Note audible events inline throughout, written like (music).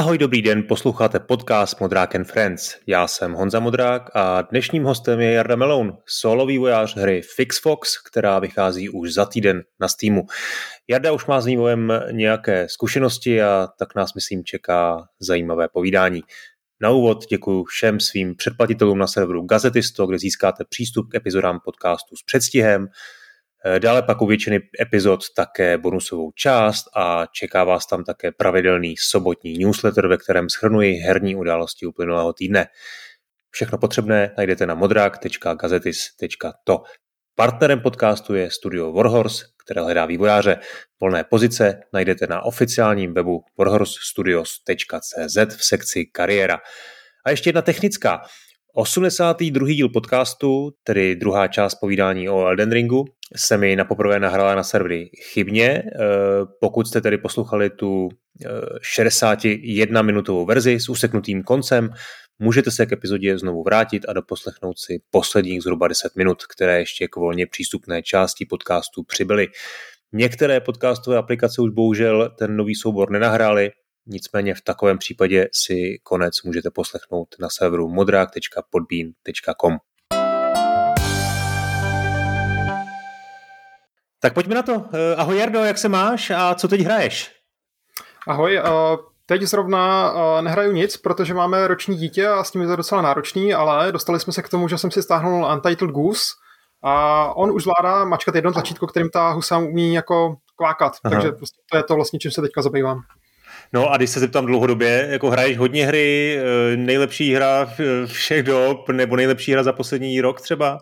Ahoj, dobrý den, posloucháte podcast Modrák and Friends. Já jsem Honza Modrák a dnešním hostem je Jarda Meloun, solový vojář hry Fix Fox, která vychází už za týden na Steamu. Jarda už má s vývojem nějaké zkušenosti a tak nás, myslím, čeká zajímavé povídání. Na úvod děkuji všem svým předplatitelům na serveru Gazetisto, kde získáte přístup k epizodám podcastu s předstihem, dále pak u většiny epizod také bonusovou část a čeká vás tam také pravidelný sobotní newsletter, ve kterém schrnuji herní události uplynulého týdne. Všechno potřebné najdete na modrák.gazetis.to. Partnerem podcastu je studio Warhorse, které hledá vývojáře. Volné pozice najdete na oficiálním webu warhorsestudios.cz v sekci kariéra. A ještě jedna technická. 82. díl podcastu, tedy druhá část povídání o Elden Ringu, se mi na poprvé nahrála na servery chybně. Eh, pokud jste tedy poslouchali tu 61-minutovou eh, verzi s useknutým koncem, můžete se k epizodě znovu vrátit a doposlechnout si posledních zhruba 10 minut, které ještě k volně přístupné části podcastu přibyly. Některé podcastové aplikace už bohužel ten nový soubor nenahrály, Nicméně v takovém případě si konec můžete poslechnout na serveru modrák.podbean.com. Tak pojďme na to. Eh, ahoj Jardo, jak se máš a co teď hraješ? Ahoj, eh, teď zrovna eh, nehraju nic, protože máme roční dítě a s tím je to docela náročný, ale dostali jsme se k tomu, že jsem si stáhnul Untitled Goose a on už zvládá mačkat jedno tlačítko, kterým ta husa umí jako kvákat, Aha. takže prostě to je to vlastně, čím se teďka zabývám. No a když se zeptám dlouhodobě, jako hraješ hodně hry, eh, nejlepší hra všech dob, nebo nejlepší hra za poslední rok třeba?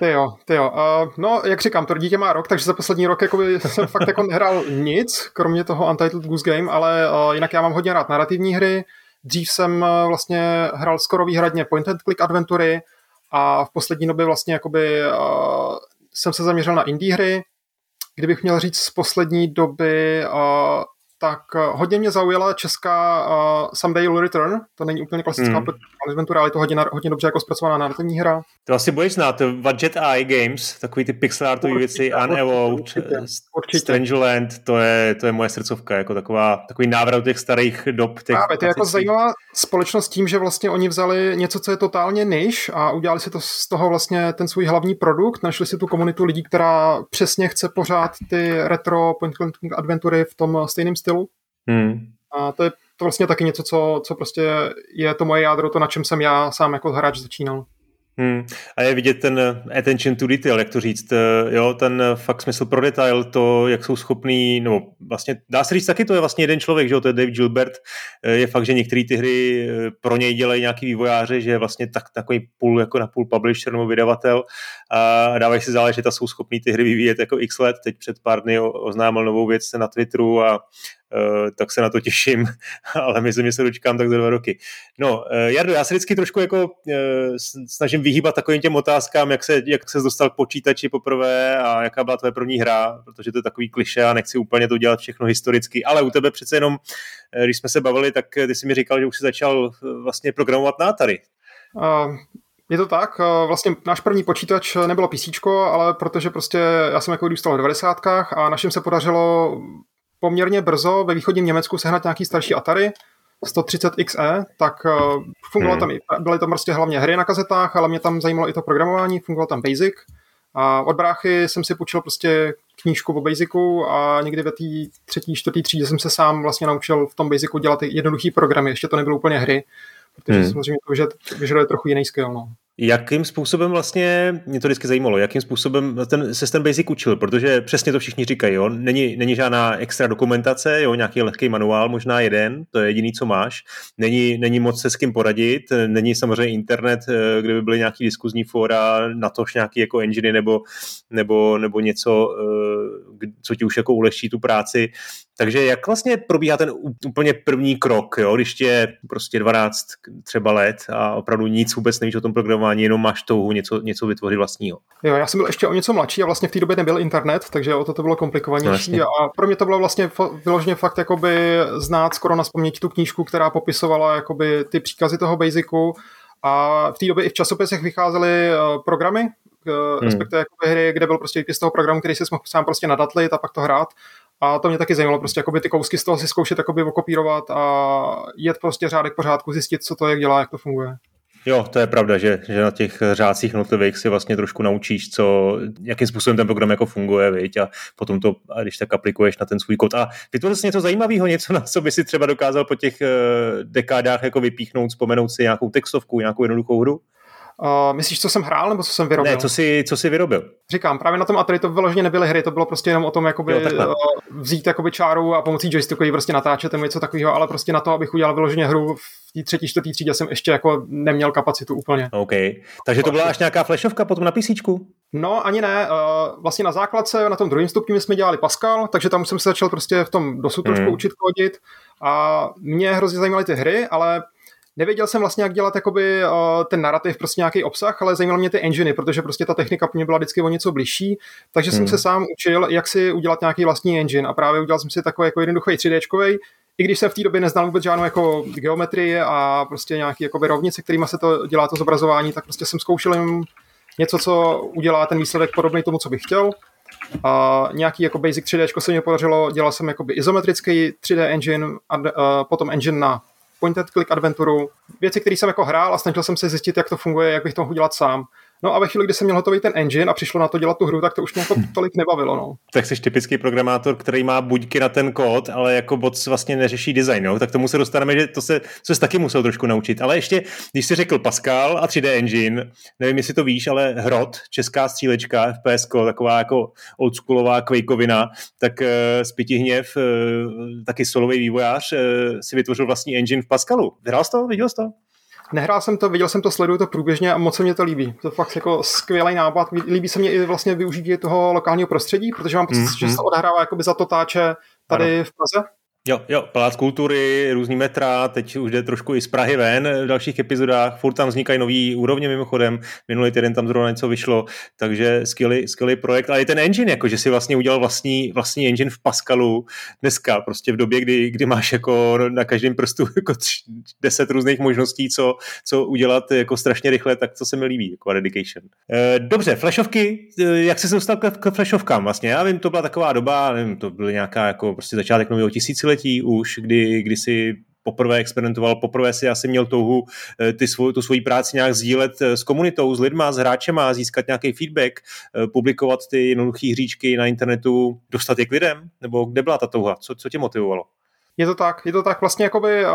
Ty jo, ty jo. Uh, no, jak říkám, to dítě má rok, takže za poslední rok jakoby, jsem fakt jako nehrál nic, kromě toho Untitled Goose Game, ale uh, jinak já mám hodně rád narrativní hry. Dřív jsem uh, vlastně hrál skoro výhradně point and click adventury a v poslední době vlastně jakoby uh, jsem se zaměřil na indie hry. Kdybych měl říct z poslední doby, uh, tak eh, hodně mě zaujala česká uh, Someday You'll Return. To není úplně klasická hmm. adventura, ale je to hodně, hodně dobře jako zpracovaná narrativní hra. To asi budeš znát, Budget Eye Games, takový ty pixel artové věci, Unevoked, Strangeland, to je, to je moje srdcovka, jako taková, takový návrat těch starých dob. Těch Právě, to je jako zajímavá společnost tím, že vlastně oni vzali něco, co je totálně niž a udělali si to z toho vlastně ten svůj hlavní produkt, našli si tu komunitu lidí, která přesně chce pořád ty retro point adventury v tom stejném stylu stylu. Hmm. A to je to vlastně taky něco, co, co prostě je to moje jádro, to na čem jsem já sám jako hráč začínal. Hmm. A je vidět ten attention to detail, jak to říct, eh, jo, ten fakt smysl pro detail, to, jak jsou schopní, no vlastně dá se říct taky, to je vlastně jeden člověk, že jo, to je Dave Gilbert, eh, je fakt, že některé ty hry eh, pro něj dělají nějaký vývojáři, že je vlastně tak, takový půl, jako na půl publisher nebo vydavatel a dávají si záležet a jsou schopní ty hry vyvíjet jako x let, teď před pár dny oznámil novou věc na Twitteru a tak se na to těším, (laughs) ale myslím, že se dočkám tak za dva roky. No, eh, Jardo, já se vždycky trošku jako eh, snažím vyhýbat takovým těm otázkám, jak se, jak se dostal k počítači poprvé a jaká byla tvoje první hra, protože to je takový kliše a nechci úplně to dělat všechno historicky, ale u tebe přece jenom, když jsme se bavili, tak ty jsi mi říkal, že už jsi začal vlastně programovat na Atari. Uh, je to tak, vlastně náš první počítač nebylo PC, ale protože prostě já jsem jako vyrůstal v 90. a našim se podařilo poměrně brzo ve východním Německu sehnat nějaký starší Atari 130 XE, tak uh, fungovalo hmm. tam, byly tam prostě hlavně hry na kazetách, ale mě tam zajímalo i to programování, fungovalo tam Basic. A od bráchy jsem si půjčil prostě knížku o Basicu a někdy ve té třetí, čtvrtý třídě jsem se sám vlastně naučil v tom Basicu dělat jednoduché programy, ještě to nebyly úplně hry, protože hmm. samozřejmě to vyžaduje trochu jiný skill. No. Jakým způsobem vlastně, mě to vždycky zajímalo, jakým způsobem ten, ten Basic učil, protože přesně to všichni říkají, jo? Není, není žádná extra dokumentace, jo? nějaký lehký manuál, možná jeden, to je jediný, co máš, není, není moc se s kým poradit, není samozřejmě internet, eh, kde by byly nějaký diskuzní fóra, na tož nějaký jako engine nebo, nebo, nebo něco, eh, co ti už jako ulehčí tu práci, takže jak vlastně probíhá ten úplně první krok, jo? když tě je prostě 12 třeba let a opravdu nic vůbec nevíš o tom programování, jenom máš touhu něco, něco vytvořit vlastního? Jo, já jsem byl ještě o něco mladší a vlastně v té době nebyl internet, takže o to to bylo komplikovanější no, a pro mě to bylo vlastně vyloženě fakt jakoby znát skoro na tu knížku, která popisovala jakoby ty příkazy toho basicu a v té době i v časopisech vycházely eh, programy, eh, hmm. respektive jakoby hry, kde byl prostě výpis toho programu, který si mohl sám prostě nadatlit a pak to hrát A to mě taky zajímalo, prostě jakoby ty kousky z toho si zkoušet jakoby okopírovat a jet prostě řádek pořádku, zjistit, co to jak dělá, jak to funguje. Jo, to je pravda, že, že na těch řádcích notových si vlastně trošku naučíš, co, jakým způsobem ten program jako funguje, viď? a potom to, a když tak aplikuješ na ten svůj kód. A vytvořil jsi něco zajímavého, něco, na co by si třeba dokázal po těch uh, dekádách jako vypíchnout, vzpomenout si nějakou textovku, nějakou jednoduchou hru? Uh, myslíš, co jsem hrál, nebo co jsem vyrobil? Ne, co jsi, co jsi vyrobil? Říkám, právě na tom Atari to vyloženě nebyly hry, to bylo prostě jenom o tom, jakoby, jo, uh, vzít jakoby čáru a pomocí joysticku ji prostě natáčet nebo něco takového, ale prostě na to, abych udělal vyloženě hru v té třetí, čtvrtý třídě jsem ještě jako neměl kapacitu úplně. OK. Takže to byla až nějaká flashovka potom na PC? No, ani ne. Uh, vlastně na základce, na tom druhém stupni jsme dělali Pascal, takže tam jsem se začal prostě v tom dosud hmm. trošku učit kodit a mě hrozně zajímaly ty hry, ale nevěděl jsem vlastně, jak dělat jakoby, uh, ten narrativ, prostě nějaký obsah, ale zajímalo mě ty enginy, protože prostě ta technika pro mě byla vždycky o něco blížší, takže hmm. jsem se sám učil, jak si udělat nějaký vlastní engine a právě udělal jsem si takový jako jednoduchý 3D, i když jsem v té době neznal vůbec žádnou jako geometrii a prostě nějaký jakoby rovnice, kterými se to dělá to zobrazování, tak prostě jsem zkoušel jim něco, co udělá ten výsledek podobný tomu, co bych chtěl. A nějaký jako basic 3D se mi podařilo, dělal jsem jakoby izometrický 3D engine, a, a potom engine na point click adventuru, věci, které jsem jako hrál a snažil jsem se zjistit, jak to funguje, jak bych to mohl dělat sám. No a ve chvíli, kdy jsem měl hotový ten engine a přišlo na to dělat tu hru, tak to už mě jako tolik nebavilo. No. Tak jsi typický programátor, který má buďky na ten kód, ale jako boc vlastně neřeší design, no? tak tomu se dostaneme, že to se, to se taky musel trošku naučit. Ale ještě, když jsi řekl Pascal a 3D Engine, nevím, jestli to víš, ale Hrot, česká střílečka, FPS, taková jako oldschoolová kvejkovina, tak uh, Spiti Hněv, uh, taky solový vývojář, uh, si vytvořil vlastní engine v Pascalu. Hrál jsi to? Viděl jsi to? Nehrál jsem to, viděl jsem to, sleduju to průběžně a moc se mě to líbí. To je fakt jako skvělý nápad. Líbí se mě i vlastně využití toho lokálního prostředí, protože mám pocit, mm-hmm. že se odehrává jakoby za to táče tady ano. v Praze. Jo, jo, Palác kultury, různý metra, teď už jde trošku i z Prahy ven v dalších epizodách, furt tam vznikají nový úrovně mimochodem, minulý týden tam zrovna něco vyšlo, takže skvělý, skvělý projekt, ale i ten engine, jako že si vlastně udělal vlastní, vlastní engine v Pascalu. Dneska, prostě v době, kdy, kdy máš jako na každém prstu (laughs) jako tři, deset různých možností, co, co udělat jako strašně rychle, tak to se mi líbí, jako dedication. E, dobře, flashovky, eh, jak jsi se dostal k, k flashovkám vlastně? Já vím, to byla taková doba, nevím, to byl nějaká jako prostě začátek nového tisíciletí, desetiletí už, kdy, kdy si poprvé experimentoval, poprvé si asi měl touhu eh, ty svou, tu svoji práci nějak sdílet eh, s komunitou, s lidma, s hráčema, získat nějaký feedback, eh, publikovat ty jednoduché hříčky na internetu, dostat je k lidem? Nebo kde byla ta touha? Co, co tě motivovalo? Je to tak, je to tak vlastně jakoby, uh,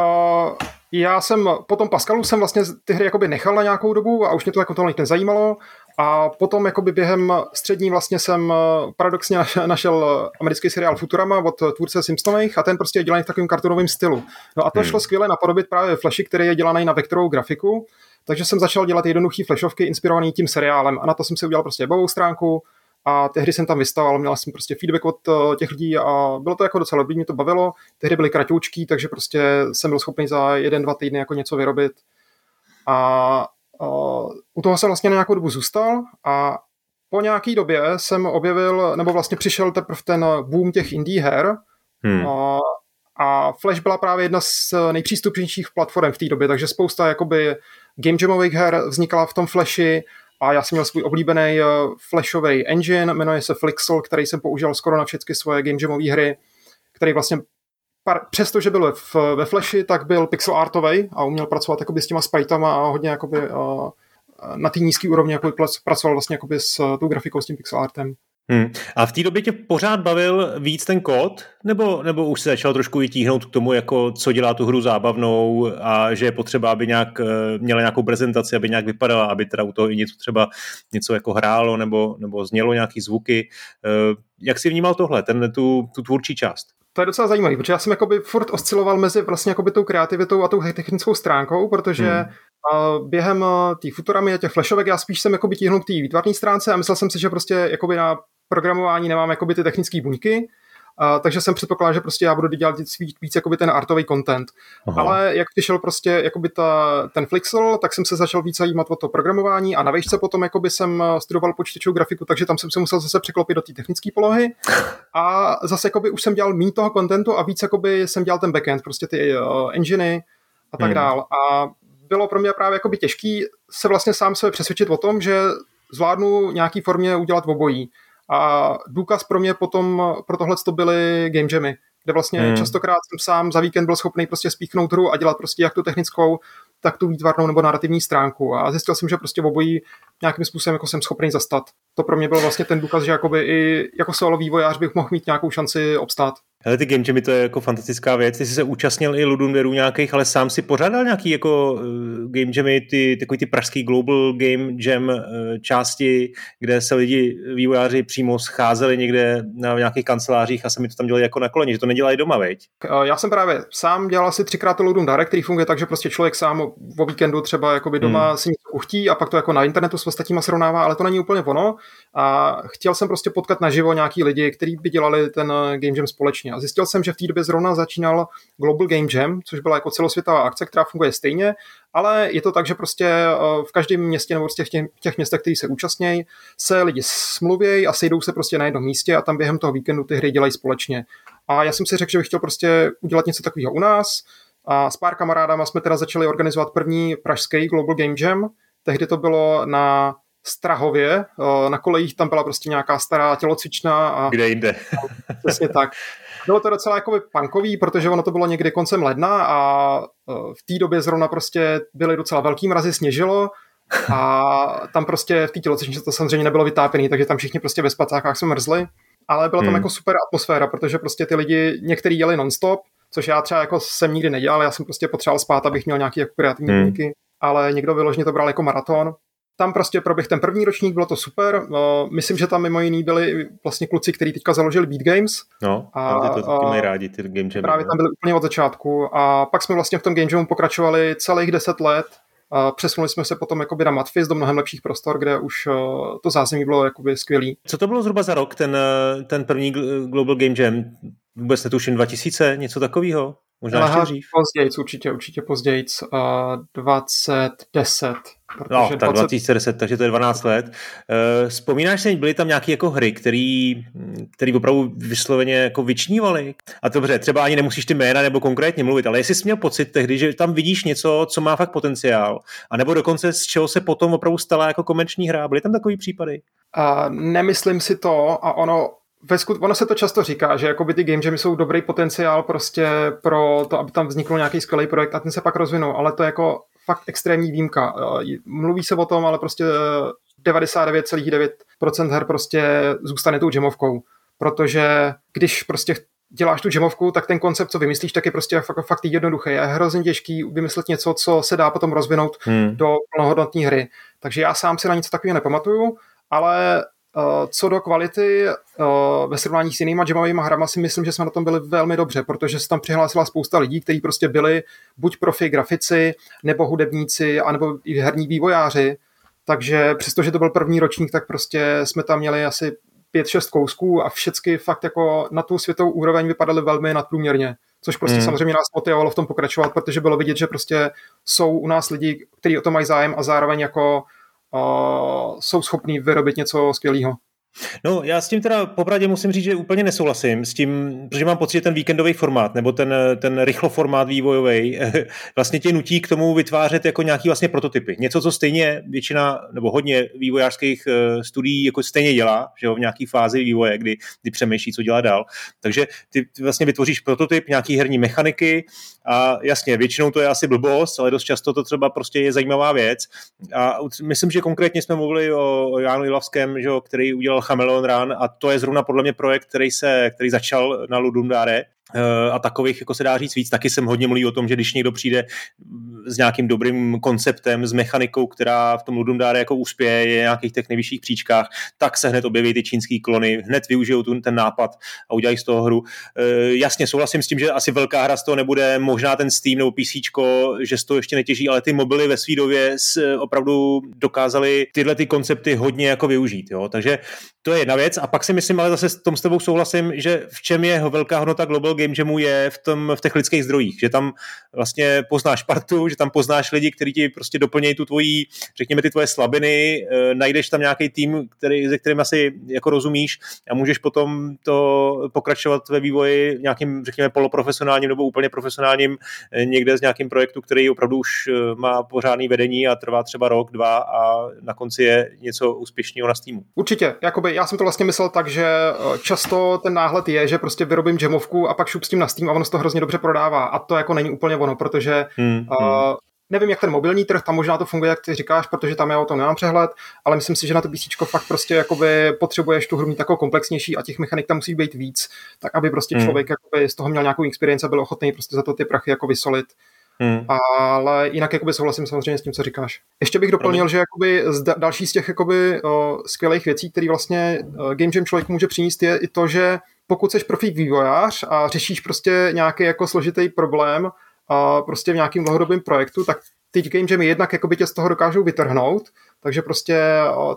já jsem po tom Pascalu jsem vlastně ty hry jakoby nechal na nějakou dobu a už mě to jako tolik nezajímalo a potom jakoby během střední vlastně jsem eh, paradoxně (laughs) našel americký seriál Futurama od tvůrce Simpsonových a ten prostě je dělaný v takovém kartonovém stylu. No a to hmm. šlo skvěle napodobit právě flashy, který je dělaný na vektorovou grafiku, takže jsem začal dělat jednoduché flashovky inspirované tím seriálem a na to jsem si udělal prostě webovou stránku a tehdy jsem tam vystával, měl jsem prostě feedback od eh, těch lidí a bylo to jako docela dobrý, mě to bavilo, tehdy byly kratoučký, takže prostě jsem byl schopný za jeden, dva týdny jako něco vyrobit a u toho jsem vlastně na nějakou dobu zůstal a po nějaký době jsem objevil, nebo vlastně přišel teprve ten boom těch indie her hmm. a, a Flash byla právě jedna z nejpřístupnějších platform v té době, takže spousta jakoby game jamových her vznikala v tom Flashi a já jsem měl svůj oblíbený flashový engine, jmenuje se Flixel, který jsem používal skoro na všechny svoje game jamové hry, který vlastně přestože byl v, ve Flashi, tak byl pixel artový a uměl pracovat jakoby s těma spritama a hodně jakoby, uh, na té nízké úrovni jako pracoval vlastně jakoby s tou grafikou, s tím pixel artem. Hmm. A v té době tě pořád bavil víc ten kód, nebo, nebo už se začal trošku vytíhnout k tomu, jako co dělá tu hru zábavnou a že je potřeba, aby nějak eh, měla nějakou prezentaci, aby nějak vypadala, aby teda u toho i něco třeba něco jako hrálo nebo, nebo znělo nějaký zvuky. Eh, jak jsi vnímal tohle, ten, tu, tu tvůrčí část? To je docela zajímavé, protože já jsem jakoby furt osciloval mezi vlastně jakoby tou kreativitou a tou technickou stránkou, protože hmm. během té futuramy a těch flashovek já spíš jsem jakoby tíhnul k té výtvarné stránce a myslel jsem si, že prostě jakoby na programování nemám jakoby ty technické buňky, Uh, takže jsem předpokládal, že prostě já budu dělat víc, víc jakoby ten artový content. Aha. Ale jak přišel prostě jakoby ta, ten Flixel, tak jsem se začal víc zajímat o to programování a na výšce potom jakoby jsem studoval počítačovou grafiku, takže tam jsem se musel zase překlopit do té technické polohy a zase jakoby už jsem dělal méně toho contentu a víc jakoby jsem dělal ten backend, prostě ty uh, enginy a tak hmm. dál. A bylo pro mě právě jakoby těžký se vlastně sám sebe přesvědčit o tom, že zvládnu nějaký formě udělat obojí. A důkaz pro mě potom pro tohle to byly game jamy, kde vlastně hmm. častokrát jsem sám za víkend byl schopný prostě spíchnout hru a dělat prostě jak tu technickou, tak tu výtvarnou nebo narrativní stránku. A zjistil jsem, že prostě obojí nějakým způsobem jako jsem schopný zastat. To pro mě byl vlastně ten důkaz, že jakoby i jako solo vývojář bych mohl mít nějakou šanci obstát. Hele, ty game jamy, to je jako fantastická věc. Ty jsi se účastnil i Ludunderů nějakých, ale sám si pořádal nějaký jako uh, game jamy, ty, takový ty pražský Global Game Jam uh, části, kde se lidi, vývojáři přímo scházeli někde na nějakých kancelářích a sami to tam dělali jako na koleně, že to nedělají doma, veď? Uh, já jsem právě sám dělal asi třikrát to Ludum Dare, který funguje tak, že prostě člověk sám o víkendu třeba jakoby doma hmm. si něco uchtí a pak to jako na internetu s ostatníma srovnává, ale to není úplně ono. A chtěl jsem prostě potkat naživo nějaký lidi, kteří by dělali ten Game Jam společně. A zjistil jsem, že v té době zrovna začínal Global Game Jam, což byla jako celosvětová akce, která funguje stejně, ale je to tak, že prostě eh, v každém městě nebo prostě v těch, těch městech, které se účastnějí, se lidi smluvějí a sejdou se prostě na jednom místě a tam během toho víkendu ty hry dělají společně. A já jsem si řekl, že bych chtěl prostě udělat něco takového u nás. A s pár kamarádama jsme teda začali organizovat první pražský Global Game Jam. Tehdy to bylo na Strahově, eh, na kolejích tam byla prostě nějaká stará tělocvična. A Kde jinde. Přesně tak. Bylo to docela jako punkový, protože ono to bylo někdy koncem ledna a e, v té době zrovna prostě byly docela velký mrazy, sněžilo a tam prostě v té tělocvičně to samozřejmě nebylo vytápěné, takže tam všichni prostě ve spacákách jsme mrzli, ale byla tam hmm. jako super atmosféra, protože prostě ty lidi, některý jeli nonstop, což já třeba jako jsem nikdy nedělal, já jsem prostě potřeboval spát, abych měl nějaký jako kreativní hmm. ale někdo vyloženě to bral jako maraton tam prostě proběh ten první ročník, bylo to super. No, myslím, že tam mimo jiný byli vlastně kluci, kteří teďka založili Beat Games. No, a, ty to taky mají rádi, ty Game Jam. Právě tam byli úplně od začátku a pak jsme vlastně v tom Game Jamu pokračovali celých deset let. A přesunuli jsme se potom jakoby na Matfis do mnohem lepších prostor, kde už uh, to zázemí bylo jakoby skvělý. Co to bylo zhruba za rok, ten, eh, ten první Global Game Jam? Vůbec netuším 2000, něco takového? Možná Aha, ještě dřív. Později, určitě, určitě později, uh, 2010. No, tak 20... 2010, takže to je 12 let. Uh, vzpomínáš si, byly tam nějaké jako hry, který, který opravdu vysloveně jako vyčnívaly? A dobře, třeba ani nemusíš ty jména nebo konkrétně mluvit, ale jestli jsi měl pocit tehdy, že tam vidíš něco, co má fakt potenciál, a nebo dokonce z čeho se potom opravdu stala jako komerční hra, byly tam takové případy? Uh, nemyslím si to a ono ve skut, ono se to často říká, že jakoby ty game jamy jsou dobrý potenciál prostě pro to, aby tam vznikl nějaký skvělý projekt a ten se pak rozvinou, ale to je jako fakt extrémní výjimka. Mluví se o tom, ale prostě 99,9% her prostě zůstane tou jamovkou, protože když prostě děláš tu jamovku, tak ten koncept, co vymyslíš, tak je prostě fakt, fakt jednoduchý. Je hrozně těžký vymyslet něco, co se dá potom rozvinout hmm. do plnohodnotné hry. Takže já sám si na nic takového nepamatuju, ale Eh, co do kvality, eh, ve srovnání s jinýma jamovými hrama si myslím, že jsme na tom byli velmi dobře, protože se tam přihlásila spousta lidí, kteří prostě byli buď profi grafici, nebo hudebníci, anebo i herní vývojáři. Takže přestože to byl první ročník, tak prostě jsme tam měli asi pět, šest kousků a všechny fakt jako na tu světovou úroveň vypadaly velmi nadprůměrně. Což prostě mm. samozřejmě nás motivovalo v tom pokračovat, protože bylo vidět, že prostě jsou u nás lidi, kteří o to mají zájem a zároveň jako jsou schopní vyrobit něco skvělého. No, já s tím teda popravdě musím říct, že úplně nesouhlasím s tím, protože mám pocit, že ten víkendový formát nebo ten, ten rychlo formát vývojový (laughs) vlastně tě nutí k tomu vytvářet jako nějaký vlastně prototypy. Něco, co stejně většina nebo hodně vývojářských eh, studií jako stejně dělá, že jo, v nějaký fázi vývoje, kdy, kdy přemýšlí, co dělá dál. Takže ty vlastně vytvoříš prototyp, nějaký herní mechaniky a jasně, většinou to je asi blbost, ale dost často to třeba prostě je zajímavá věc. A myslím, že konkrétně jsme mluvili o Jánu Jilavském, že jo, který udělal Chameleon Run a to je zrovna podle mě projekt, který, se, který začal na Ludum Dare a takových, jako se dá říct víc. Taky jsem hodně mluví o tom, že když někdo přijde s nějakým dobrým konceptem, s mechanikou, která v tom Ludum Dare jako uspěje, je nějakých těch nejvyšších příčkách, tak se hned objeví ty čínský klony, hned využijou tu, ten nápad a udělají z toho hru. E, jasně, souhlasím s tím, že asi velká hra z toho nebude, možná ten Steam nebo PC, že z toho ještě netěží, ale ty mobily ve své době opravdu dokázali tyhle ty koncepty hodně jako využít. Jo? Takže to je jedna věc. A pak si myslím, ale zase s tom s tebou souhlasím, že v čem je velká hodnota Global Game Jamu je v, tom, v těch lidských zdrojích, že tam vlastně poznáš partu, že tam poznáš lidi, kteří ti prostě doplnějí tu tvojí, řekněme, ty tvoje slabiny, eh, najdeš tam nějaký tým, který, ze kterým asi jako rozumíš a můžeš potom to pokračovat ve vývoji nějakým, řekněme, poloprofesionálním nebo úplně profesionálním eh, někde z nějakým projektu, který opravdu už má pořádný vedení a trvá třeba rok, dva a na konci je něco úspěšného na Steamu. Určitě, jakoby já jsem to vlastně myslel tak, že často ten náhled je, že prostě vyrobím jamovku a pak šup s tím na Steam a ono se to hrozně dobře prodává a to jako není úplně ono, protože hmm, uh, nevím, jak ten mobilní trh, tam možná to funguje, jak ty říkáš, protože tam já o tom nemám přehled, ale myslím si, že na to PC fakt prostě jakoby potřebuješ tu hru mít takovou komplexnější a těch mechanik tam musí být víc, tak aby prostě hmm. člověk jakoby z toho měl nějakou experience a byl ochotný prostě za to ty prachy jako vysolit. Hmm. Ale jinak jakoby souhlasím samozřejmě s tím, co říkáš. Ještě bych doplnil, že jakoby z další z těch jakoby, o, skvělých věcí, které vlastně Game Jam člověk může přinést, je i to, že pokud jsi profík vývojář a řešíš prostě nějaký jako složitý problém a prostě v nějakým dlouhodobém projektu, tak ty game jamy jednak jakoby tě z toho dokážou vytrhnout, takže prostě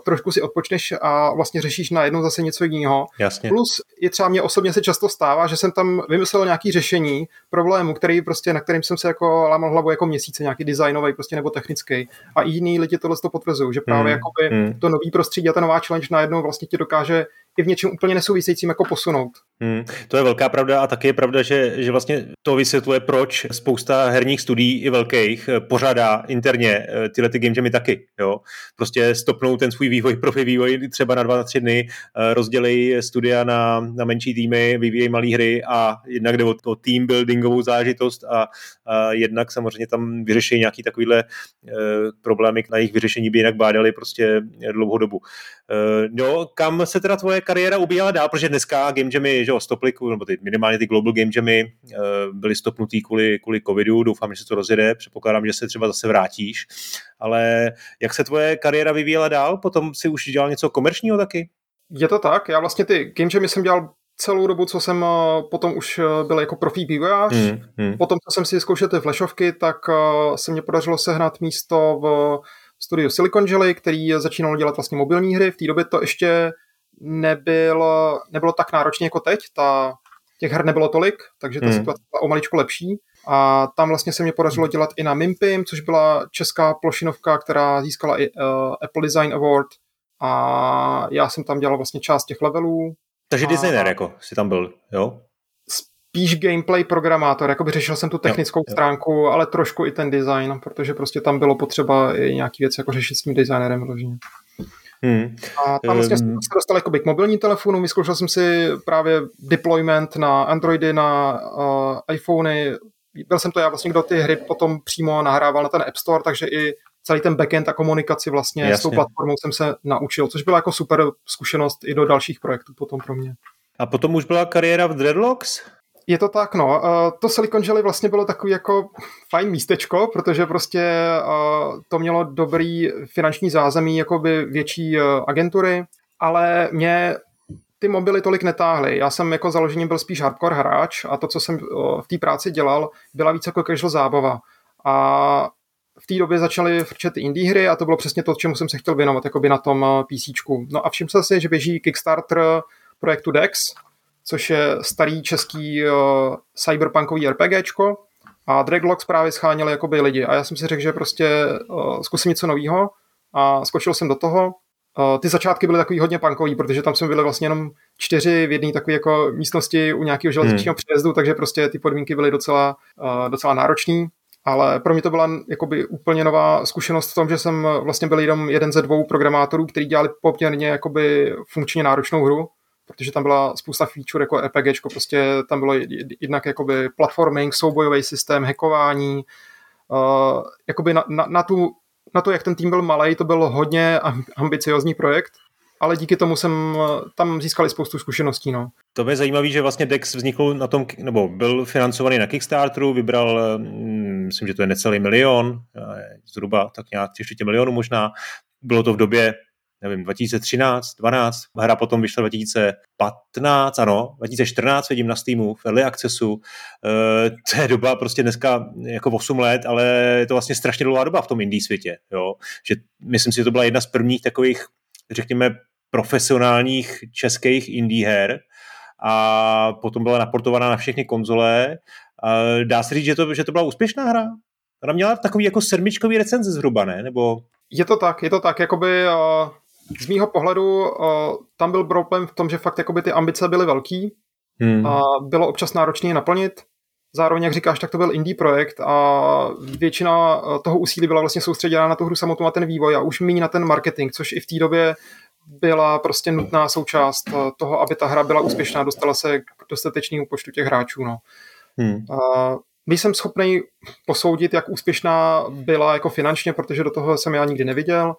trošku si odpočneš a vlastně řešíš na jednou zase něco jiného. Jasně. Plus i třeba mě osobně se často stává, že jsem tam vymyslel nějaký řešení problému, který prostě, na kterým jsem se jako lámal hlavu jako měsíce, nějaký designový prostě nebo technický. A i jiní lidi tohle to potvrzují, že právě hmm. jakoby hmm. to nový prostředí a ta nová challenge najednou vlastně ti dokáže i v něčem úplně nesouvisejícím jako posunout. Hmm, to je velká pravda a taky je pravda, že, že vlastně to vysvětluje, proč spousta herních studií i velkých pořádá interně eh, tyhle ty game jamy taky. Jo? Prostě stopnou ten svůj vývoj, (laughs) profi vývoj třeba na dva, na tři dny, eh, rozdělej studia na, na menší týmy, vyvíjejí malé hry a jednak jde o, o team buildingovou zážitost a, a jednak samozřejmě tam vyřeší nějaký takovýhle e, problémy, na jejich vyřešení by jinak bádali prostě dlouhou dobu. E, no, kam se teda tvoje kariéra ubíhala dál, protože dneska game jamy, že jo, stopliku, nebo ty, minimálně ty global game jamy e, byly stopnutý kvůli, kvůli covidu, doufám, že se to rozjede, předpokládám, že se třeba zase vrátíš, ale jak se tvoje kariéra vyvíjela dál? Potom si už dělal něco komerčního taky? Je to tak, já vlastně ty game jamy jsem dělal celou dobu, co jsem eh, potom už eh, byl jako profí vývojář. Hmm, hmm. Potom, co jsem si zkoušel ty flashovky, tak eh, se mě podařilo sehnat místo v studiu Silicon Jelly, který začínal dělat vlastně mobilní hry. V té době to ještě nebylo, nebylo tak náročné jako teď. Ta, těch her nebylo tolik, takže ta hmm. situace byla o maličko lepší. A tam vlastně se mě podařilo dělat i na Mimpim, což byla česká plošinovka, která získala i uh, Apple Design Award. A já jsem tam dělal vlastně část těch levelů. Takže a... designer jako si tam byl, jo? Spíš gameplay programátor, jako by řešil jsem tu technickou jo, stránku, jo. ale trošku i ten design, protože prostě tam bylo potřeba i nějaký věc jako řešit s tím designerem vloženě. Hmm. A tam vlastně um... se dostal jako k mobilní telefonu, vyzkoušel jsem si právě deployment na Androidy, na uh, iPhony, byl jsem to já vlastně, kdo ty hry potom přímo nahrával na ten App Store, takže i celý ten backend a komunikaci vlastně Jasně. s tou platformou jsem se naučil, což byla jako super zkušenost i do dalších projektů potom pro mě. A potom už byla kariéra v Dreadlocks? Je to tak, no. To Silicon Jelly vlastně bylo takový jako fajn místečko, protože prostě to mělo dobrý finanční zázemí, jako by větší agentury, ale mě ty mobily tolik netáhly. Já jsem jako založením byl spíš hardcore hráč a to, co jsem v té práci dělal, byla víc jako casual zábava. A v té době začaly frčet indie hry a to bylo přesně to, čemu jsem se chtěl věnovat jakoby na tom PC. No a všiml jsem si, že běží Kickstarter projektu DEX, což je starý český uh, cyberpunkový RPGčko a Draglocks právě scháněli jakoby lidi a já jsem si řekl, že prostě uh, zkusím něco nového a skočil jsem do toho Uh, ty začátky byly takový hodně punkový, protože tam jsme byli vlastně jenom čtyři v jedné takové jako místnosti u nějakého železničního hmm. přejezdu, takže prostě ty podmínky byly docela, uh, docela náročné. Ale pro mě to byla jakoby úplně nová zkušenost v tom, že jsem vlastně byl jenom jeden ze dvou programátorů, kteří dělali poměrně jakoby funkčně náročnou hru, protože tam byla spousta feature jako RPGčko, prostě tam bylo jednak jakoby platforming, soubojový systém, hackování, uh, jakoby na, na, na tu na to, jak ten tým byl malý, to byl hodně ambiciozní projekt, ale díky tomu jsem tam získali spoustu zkušeností. No. To je zajímavé, že vlastně Dex vznikl na tom, nebo byl financovaný na Kickstarteru, vybral, mm, myslím, že to je necelý milion, zhruba tak nějak tři milionů možná. Bylo to v době nevím, 2013, 12, hra potom vyšla 2015, ano, 2014 vidím na Steamu, v Early Accessu, e, to je doba prostě dneska jako 8 let, ale je to vlastně strašně dlouhá doba v tom indie světě, jo, že myslím si, že to byla jedna z prvních takových, řekněme, profesionálních českých indie her a potom byla naportovaná na všechny konzole. E, dá se říct, že to, že to byla úspěšná hra? Ona měla takový jako sedmičkový recenze zhruba, ne? Nebo... Je to tak, je to tak, jakoby uh, z mýho pohledu uh, tam byl problém v tom, že fakt jakoby ty ambice byly velký hmm. a bylo občas náročné je naplnit. Zároveň, jak říkáš, tak to byl indie projekt a většina toho úsilí byla vlastně soustředěna na tu hru samotnou a ten vývoj a už méně na ten marketing, což i v té době byla prostě nutná součást toho, aby ta hra byla úspěšná, dostala se k dostatečnému počtu těch hráčů. No. Hmm. A nejsem schopný posoudit, jak úspěšná byla jako finančně, protože do toho jsem já nikdy neviděl,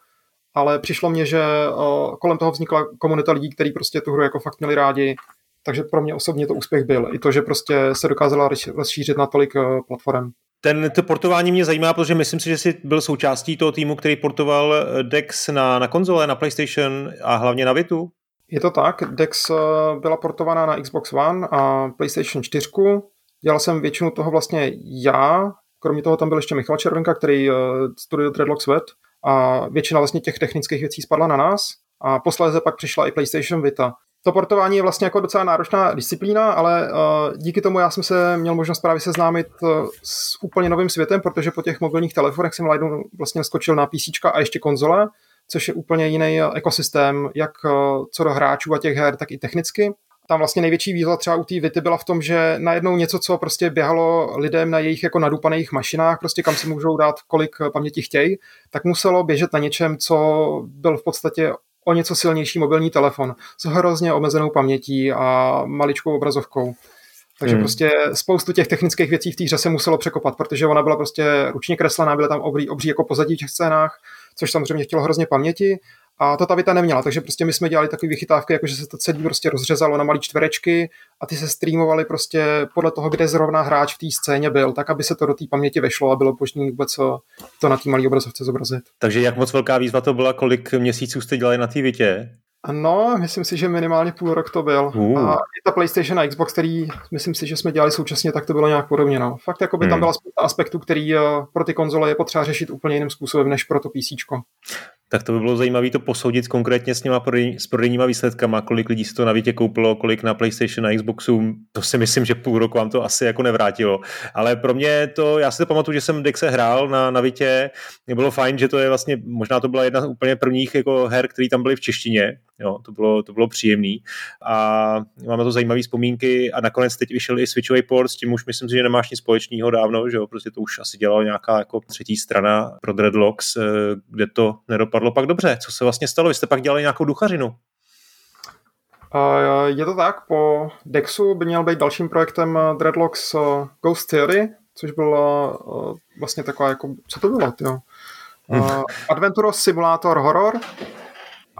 ale přišlo mně, že kolem toho vznikla komunita lidí, kteří prostě tu hru jako fakt měli rádi, takže pro mě osobně to úspěch byl. I to, že prostě se dokázala rozšířit na tolik platform. Ten, to portování mě zajímá, protože myslím si, že jsi byl součástí toho týmu, který portoval Dex na, na konzole, na PlayStation a hlavně na Vitu. Je to tak, Dex byla portovaná na Xbox One a PlayStation 4. Dělal jsem většinu toho vlastně já, kromě toho tam byl ještě Michal Červenka, který uh, studuje Dreadlock Sweat a většina vlastně těch technických věcí spadla na nás a posléze pak přišla i PlayStation Vita. To portování je vlastně jako docela náročná disciplína, ale uh, díky tomu já jsem se měl možnost právě seznámit uh, s úplně novým světem, protože po těch mobilních telefonech jsem najednou vlastně skočil na PC a ještě konzole, což je úplně jiný ekosystém, jak co do hráčů a těch her, tak i technicky tam vlastně největší výzva třeba u té Vity byla v tom, že najednou něco, co prostě běhalo lidem na jejich jako nadupaných mašinách, prostě kam si můžou dát, kolik paměti chtějí, tak muselo běžet na něčem, co byl v podstatě o něco silnější mobilní telefon s hrozně omezenou pamětí a maličkou obrazovkou. Takže hmm. prostě spoustu těch technických věcí v té hře se muselo překopat, protože ona byla prostě ručně kreslená, byly tam obří, obří jako pozadí v těch scénách, což samozřejmě chtělo hrozně paměti a to ta Vita neměla, takže prostě my jsme dělali takové vychytávky, jako že se to celý prostě rozřezalo na malé čtverečky a ty se streamovaly prostě podle toho, kde zrovna hráč v té scéně byl, tak aby se to do té paměti vešlo a bylo možné vůbec to na té malé obrazovce zobrazit. Takže jak moc velká výzva to byla, kolik měsíců jste dělali na té Vitě? No, myslím si, že minimálně půl rok to byl. Uh. A i ta PlayStation a Xbox, který myslím si, že jsme dělali současně, tak to bylo nějak podobně. No. Fakt jako by hmm. tam byla spousta aspektů, který eh, pro ty konzole je potřeba řešit úplně jiným způsobem než pro to PC tak to by bylo zajímavé to posoudit konkrétně s, těma prodej, s prodejníma výsledkama, kolik lidí si to na Vítě koupilo, kolik na PlayStation, na Xboxu, to si myslím, že půl roku vám to asi jako nevrátilo. Ale pro mě to, já si to pamatuju, že jsem Dexe hrál na, na Vítě, bylo fajn, že to je vlastně, možná to byla jedna z úplně prvních jako her, které tam byly v češtině, jo, to bylo, to bylo příjemný a máme to zajímavé vzpomínky a nakonec teď vyšel i switchový port, s tím už myslím si, že nemáš nic společného dávno, že jo, prostě to už asi dělala nějaká jako třetí strana pro Dreadlocks, eh, kde to nedopadlo dopadlo pak dobře. Co se vlastně stalo? Vy jste pak dělali nějakou duchařinu. Je to tak, po Dexu by měl být dalším projektem eh, Dreadlocks eh, Ghost Theory, což bylo eh, vlastně taková jako, co to bylo, jo? (laughs) Hmm. Adventure Simulator Horror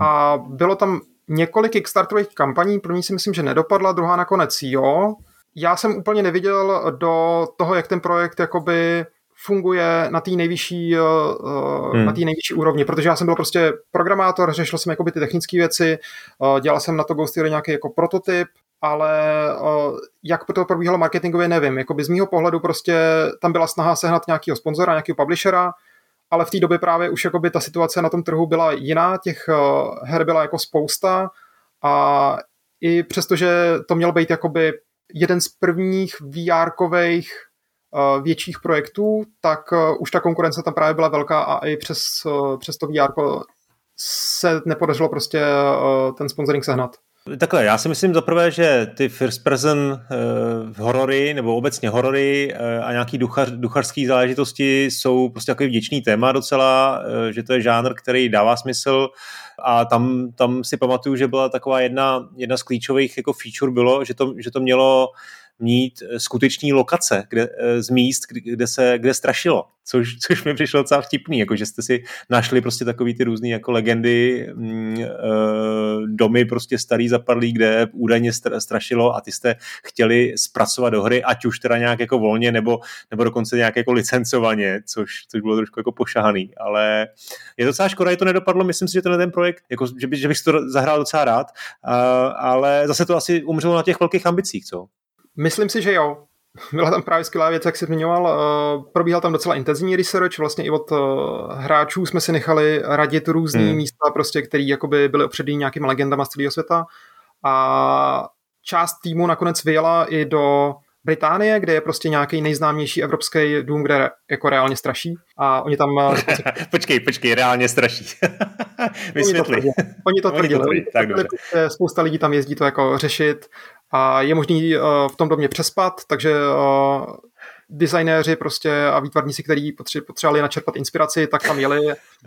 a bylo tam několik Kickstarterových kampaní, první si myslím, že nedopadla, druhá nakonec jo. Já jsem úplně neviděl do toho, jak ten projekt jakoby funguje na té nejvyšší, uh, hmm. na té nejvyšší úrovni, protože já jsem byl prostě programátor, řešil jsem jakoby ty technické věci, uh, dělal jsem na to Ghost nějaký jako prototyp, ale jak to probíhalo marketingově, nevím. Jakoby z mýho pohledu prostě tam byla snaha sehnat nějakého sponzora, nějakého publishera, ale v té době právě už jakoby ta situace na tom trhu byla jiná, těch uh, her byla jako spousta a i přestože to měl být jakoby jeden z prvních VR-kových Eh, větších projektů, tak eh, už ta konkurence tam právě byla velká a i přes, eh, přes to VR se nepodařilo prostě ten sponsoring sehnat. Takhle, já si myslím zaprvé, že ty first person uh, horory, nebo obecně horory uh, a nějaký duchař, duchařský záležitosti jsou prostě takový vděčný téma docela, uh, že to je žánr, který dává smysl. A tam, tam si pamatuju, že byla taková jedna, jedna z klíčových jako feature bylo, že to, že to mělo mít eh, skutečný lokace kde, eh, z míst, kde se kde strašilo, což, (laughs) což mi přišlo docela vtipný, jako že jste si našli prostě takový ty různé jako legendy, mm, eh, domy prostě starý zapadlý, kde údajně strašilo a ty jste chtěli zpracovat do hry, ať už teda nějak jako volně, nebo, nebo dokonce nějak jako licencovaně, což, což bylo trošku jako pošahaný, ale je docela škoda, že to nedopadlo, myslím si, že tenhle ten projekt, jako, že, by, že bych si to zahrál docela rád, ale zase to asi umřelo na těch velkých ambicích, co? Myslím si, že jo. (laughs) Byla tam právě skvělá věc, jak jsi zmiňoval. Uh, probíhal tam docela intenzivní research, vlastně i od uh, hráčů jsme si nechali radit různý hmm. místa, prostě, které jakoby byly opřední nějakými legendama z celého světa. A část týmu nakonec vyjela i do Británie, kde je prostě nějaký nejznámější evropský dům, kde jako reálně straší a oni tam... (laughs) počkej, počkej, reálně straší. Vysvětli. (laughs) Oni to tvrdili. Oni to tvrdili. Tak Spousta lidí tam jezdí to jako řešit a je možný uh, v tom domě přespat, takže uh, designéři prostě a výtvarníci, kteří potřebovali načerpat inspiraci, tak tam jeli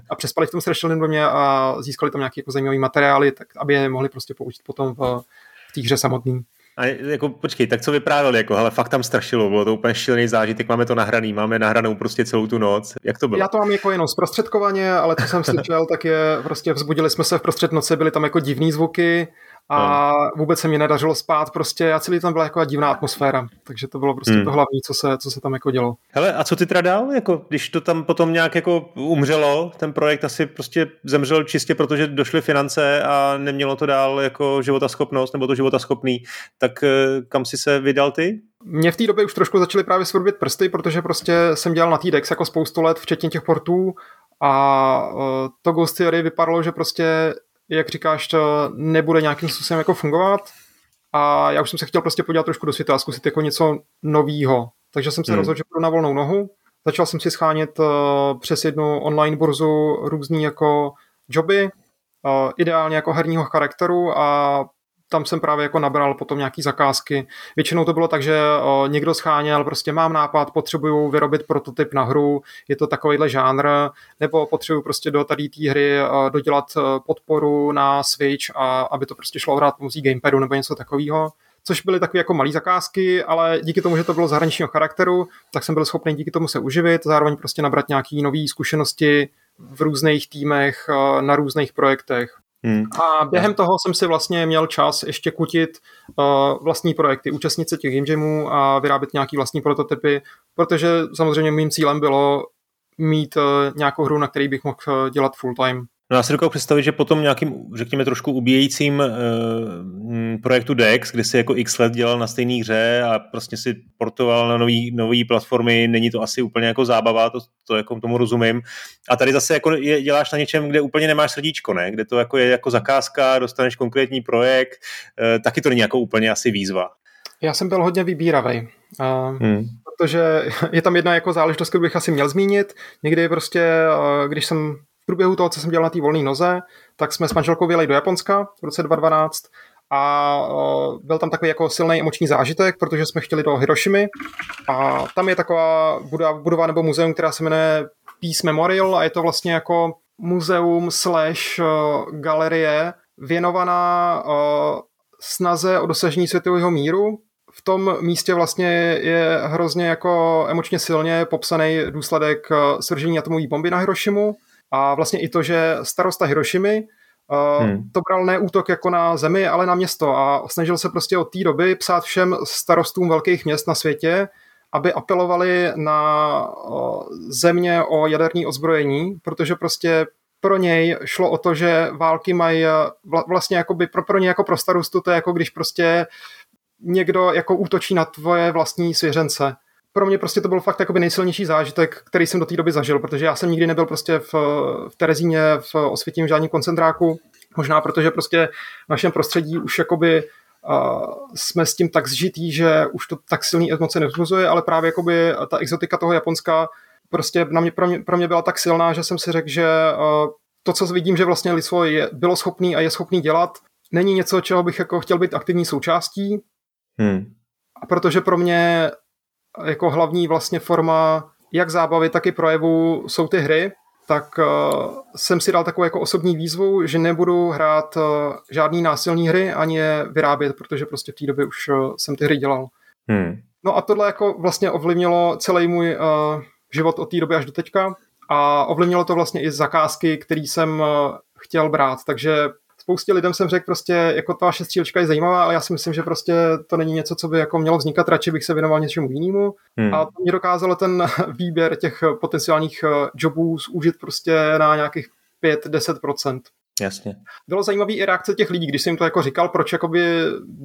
a přespali v tom strašilném domě a získali tam nějaké jako zajímavé materiály, tak aby je mohli prostě použít potom v, v té hře samotný. A jako, počkej, tak co vyprávěli, jako, hele, fakt tam strašilo, bylo to úplně šílený zážitek, máme to nahraný, máme nahranou prostě celou tu noc, jak to bylo? Já to mám jako jenom zprostředkovaně, ale co jsem slyšel, tak je, prostě vzbudili jsme se v prostřed noci, byly tam jako divný zvuky, a vůbec se mi nedařilo spát prostě a celý tam byla jako divná atmosféra, takže to bylo prostě hmm. to hlavní, co se, co se tam jako dělo. Hele, a co ty teda dál, jako, když to tam potom nějak jako umřelo, ten projekt asi prostě zemřel čistě, protože došly finance a nemělo to dál jako životaschopnost, nebo to životaschopný, tak eh, kam si se vydal ty? Mě v té době už trošku začaly právě svrbit prsty, protože prostě jsem dělal na TEDx jako spoustu let, včetně těch portů a eh, to Ghost Theory vypadalo, že prostě jak říkáš, to nebude nějakým způsobem jako fungovat a já už jsem se chtěl prostě podívat trošku do světa a zkusit jako něco novýho. Takže jsem se hmm. rozhodl, že půjdu na volnou nohu. Začal jsem si schánět uh, přes jednu online burzu různý jako joby, uh, ideálně jako herního charakteru a tam jsem právě jako nabral potom nějaký zakázky. Většinou to bylo tak, že někdo scháněl, prostě mám nápad, potřebuju vyrobit prototyp na hru, je to takovýhle žánr, nebo potřebuju prostě do tady té hry dodělat podporu na Switch, a aby to prostě šlo hrát pomocí gamepadu nebo něco takového což byly takové jako malé zakázky, ale díky tomu, že to bylo zahraničního charakteru, tak jsem byl schopný díky tomu se uživit, zároveň prostě nabrat nějaké nové zkušenosti v různých týmech, na různých projektech. Hmm. A během toho jsem si vlastně měl čas ještě kutit uh, vlastní projekty, účastnit se těch game jamů a vyrábět nějaký vlastní prototypy, protože samozřejmě mým cílem bylo mít uh, nějakou hru, na který bych mohl uh, dělat full time. No já si dokážu představit, že potom nějakým, řekněme, trošku ubíjejícím e, projektu DEX, kde si jako x let dělal na stejné hře a prostě si portoval na nové platformy, není to asi úplně jako zábava, to, to jako tomu rozumím. A tady zase jako je, děláš na něčem, kde úplně nemáš srdíčko, ne? Kde to jako je jako zakázka, dostaneš konkrétní projekt, e, taky to není jako úplně asi výzva. Já jsem byl hodně vybíravý, hmm. protože (laughs) je tam jedna jako záležitost, kterou bych asi měl zmínit. Někdy prostě, když jsem v průběhu toho, co jsem dělal na té volné noze, tak jsme s manželkou vyjeli do Japonska v roce 2012 a byl tam takový jako silný emoční zážitek, protože jsme chtěli do Hirošimy a tam je taková budova, budova nebo muzeum, která se jmenuje Peace Memorial a je to vlastně jako muzeum slash galerie věnovaná snaze o dosažení světového míru. V tom místě vlastně je hrozně jako emočně silně popsaný důsledek svržení atomové bomby na Hirošimu a vlastně i to, že starosta Hirošimy uh, hmm. to bral ne útok jako na zemi, ale na město a snažil se prostě od té doby psát všem starostům velkých měst na světě, aby apelovali na uh, země o jaderní ozbrojení, protože prostě pro něj šlo o to, že války mají vlastně jakoby pro, pro něj jako pro starostu to je jako když prostě někdo jako útočí na tvoje vlastní svěřence pro mě prostě to byl fakt jakoby nejsilnější zážitek, který jsem do té doby zažil, protože já jsem nikdy nebyl prostě v, v Terezíně, v Osvětím, v žádném koncentráku, možná protože prostě v našem prostředí už jakoby uh, jsme s tím tak zžitý, že už to tak silný emoce nevzbuzuje, ale právě jakoby ta exotika toho Japonska prostě na mě, pro, mě, pro mě byla tak silná, že jsem si řekl, že uh, to, co vidím, že vlastně lidstvo je, bylo schopný a je schopný dělat, není něco, čeho bych jako chtěl být aktivní součástí. Hmm. A protože pro mě jako hlavní vlastně forma jak zábavy, tak i projevu jsou ty hry, tak uh, jsem si dal takovou jako osobní výzvu, že nebudu hrát uh, žádný násilný hry ani je vyrábět, protože prostě v té době už uh, jsem ty hry dělal. Hmm. No a tohle jako vlastně ovlivnilo celý můj uh, život od té doby až do teďka a ovlivnilo to vlastně i zakázky, které jsem uh, chtěl brát, takže spoustě lidem jsem řekl prostě, jako ta vaše střílečka je zajímavá, ale já si myslím, že prostě to není něco, co by jako mělo vznikat, radši bych se věnoval něčemu jinému. Hmm. A to mě dokázalo ten (laughs) výběr těch potenciálních eh, jobů zúžit prostě na nějakých 5-10%. Jasně. Bylo zajímavé i reakce těch lidí, když jsem jim to jako říkal, proč jakoby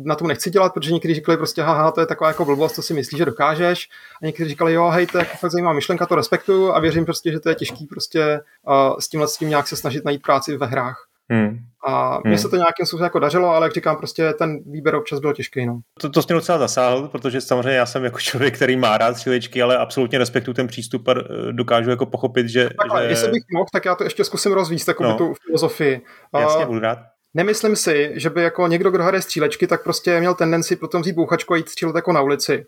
na tom nechci dělat, protože někteří říkali prostě, haha, to je taková jako blbost, to si myslíš, že dokážeš. A někteří říkali, jo, hej, to je jako fakt zajímavá myšlenka, to respektuju a věřím prostě, že to je těžký prostě uh, s tímhle s tím nějak se snažit najít práci ve hrách. Hmm. A mně hmm. se to nějakým způsobem jako dařilo, ale jak říkám, prostě ten výběr občas byl těžký. No. To, to jsi mě docela zasáhl, protože samozřejmě já jsem jako člověk, který má rád střílečky, ale absolutně respektuju ten přístup a eh, dokážu jako pochopit, že... Takhle, že... jestli bych mohl, tak já to ještě zkusím rozvíct, takovou no. tu filozofii. Jasně, budu rád. Nemyslím si, že by jako někdo, kdo hraje střílečky, tak prostě měl tendenci potom vzít bouchačku a jít střílet jako na ulici.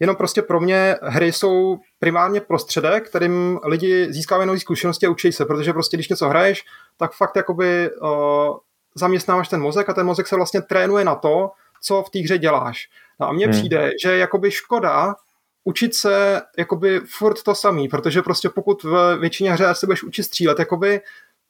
Jenom prostě pro mě hry jsou primárně prostředek, kterým lidi získávají nové zkušenosti a učí se, protože prostě když něco hraješ, tak fakt jakoby uh, zaměstnáváš ten mozek a ten mozek se vlastně trénuje na to, co v té hře děláš. No a mně hmm. přijde, že je jakoby škoda učit se jakoby furt to samý, protože prostě pokud v většině hře se budeš učit střílet, jakoby,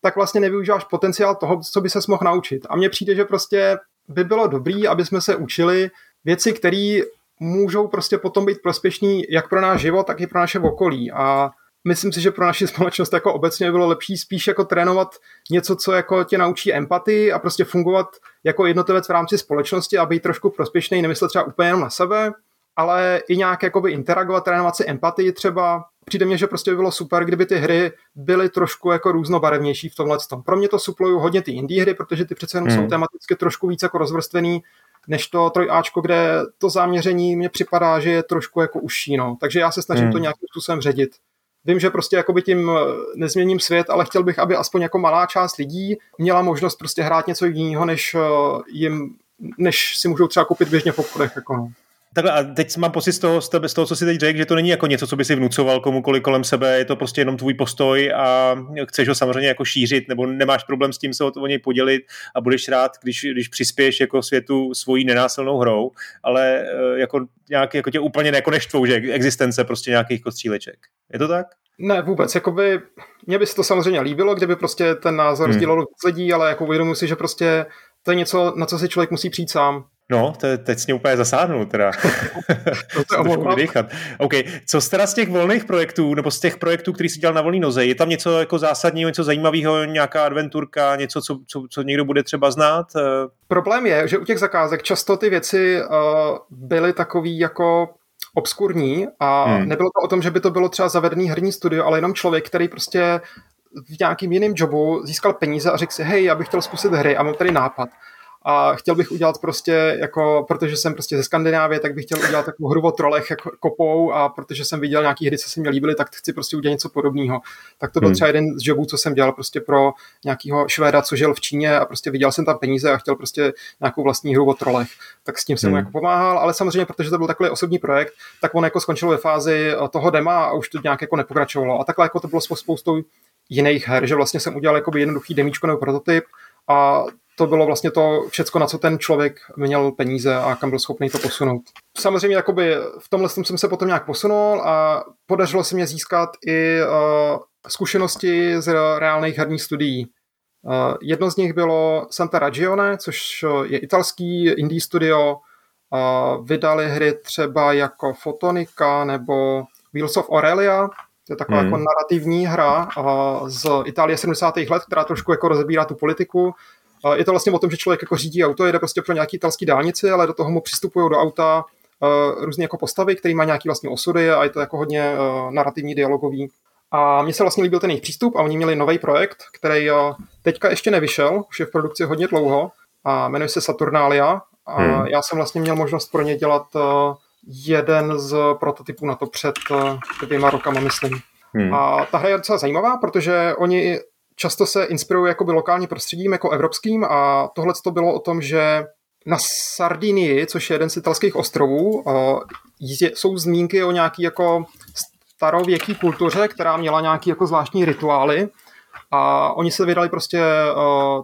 tak vlastně nevyužíváš potenciál toho, co by se mohl naučit. A mně přijde, že prostě by bylo dobrý, aby jsme se učili věci, které můžou prostě potom být prospěšní jak pro náš život, tak i pro naše okolí. A myslím si, že pro naši společnost jako obecně by bylo lepší spíš jako trénovat něco, co jako tě naučí empatii a prostě fungovat jako jednotlivec v rámci společnosti a být trošku prospěšný, nemyslet třeba úplně jenom na sebe, ale i nějak jakoby interagovat, trénovat si empatii třeba. Přijde mně, že prostě by bylo super, kdyby ty hry byly trošku jako různobarevnější v tomhle tom. Pro mě to suplují hodně ty indie hry, protože ty přece jenom hmm. jsou tematicky trošku víc jako rozvrstvený, než to trojáčko, kde to záměření mně připadá, že je trošku jako užší, no. Takže já se snažím hmm. to nějakým způsobem ředit. Vím, že prostě jakoby tím eh, nezměním svět, ale chtěl bych, aby aspoň jako malá část lidí měla možnost prostě hrát něco jiného, než eh, jim, než si můžou třeba koupit běžně v obchodech. Jako no. Takhle a teď mám pocit z toho, z toho, co si teď řekl, že to není jako něco, co by si vnucoval komukoliv kolem sebe, je to prostě jenom tvůj postoj a chceš ho samozřejmě jako šířit, nebo nemáš problém s tím se o, to, o něj podělit a budeš rád, když, když přispěješ jako světu svojí nenásilnou hrou, ale eh, jako nějak jako tě úplně jako neštvou, že existence prostě nějakých kostříleček. Je to tak? Ne, vůbec. Jakoby, mně by se to samozřejmě líbilo, kdyby prostě ten názor hmm. sdílelo lidí, ale jako uvědomuji si, že prostě to je něco, na co si člověk musí přijít sám. No, to, teď mě úplně zasáhnul teda. (laughs) to trošku vydýchat. OK, co z teda z těch volných projektů, nebo z těch projektů, který jsi dělal na volný noze, je tam něco jako zásadního, něco zajímavého, nějaká adventurka, něco, co, co, co někdo bude třeba znát? Problém je, že u těch zakázek často ty věci uh, byly takový jako obskurní a hmm. nebylo to o tom, že by to bylo třeba zavedený herní studio, ale jenom člověk, který prostě v nějakým jiném jobu získal peníze a řekl si, hej, já bych chtěl zkusit hry a mám tady nápad a chtěl bych udělat prostě jako, protože jsem prostě ze Skandinávie, tak bych chtěl udělat takovou hru o trolech jako kopou a protože jsem viděl nějaký hry, co se mi líbily, tak chci prostě udělat něco podobného. Tak to byl hmm. třeba jeden z jobů, co jsem dělal prostě pro nějakého Švéda, co žil v Číně a prostě viděl jsem tam peníze a chtěl prostě nějakou vlastní hru o trolech. Tak s tím jsem hmm. mu jako pomáhal, ale samozřejmě, protože to byl takový osobní projekt, tak on jako skončil ve fázi toho dema a už to nějak jako nepokračovalo. A takhle jako to bylo s spoustou jiných her, že vlastně jsem udělal jako jednoduchý demíčko nebo prototyp a to bylo vlastně to všecko, na co ten člověk měl peníze a kam byl schopný to posunout. Samozřejmě jakoby v tomhle jsem se potom nějak posunul a podařilo se mě získat i uh, zkušenosti z reálných herních studií. Uh, jedno z nich bylo Santa Ragione, což je italský indie studio. Uh, vydali hry třeba jako Fotonika nebo Wheels of Aurelia, to je taková hmm. jako narrativní hra uh, z Itálie 70. let, která trošku jako rozebírá tu politiku je to vlastně o tom, že člověk jako řídí auto, jede prostě pro nějaký italský dálnici, ale do toho mu přistupují do auta uh, různé jako postavy, které mají nějaký vlastně osudy a je to jako hodně uh, narrativní, dialogový. A mně se vlastně líbil ten jejich přístup a oni měli nový projekt, který uh, teďka ještě nevyšel, už je v produkci hodně dlouho a jmenuje se Saturnalia a hmm. já jsem vlastně měl možnost pro ně dělat uh, jeden z prototypů na to před uh, dvěma rokama, myslím. Hmm. A ta hra je docela zajímavá, protože oni často se inspiruje jakoby lokální prostředím jako evropským a tohle to bylo o tom, že na Sardinii, což je jeden z italských ostrovů, jsou zmínky o nějaký jako starověký kultuře, která měla nějaký jako zvláštní rituály a oni se vydali prostě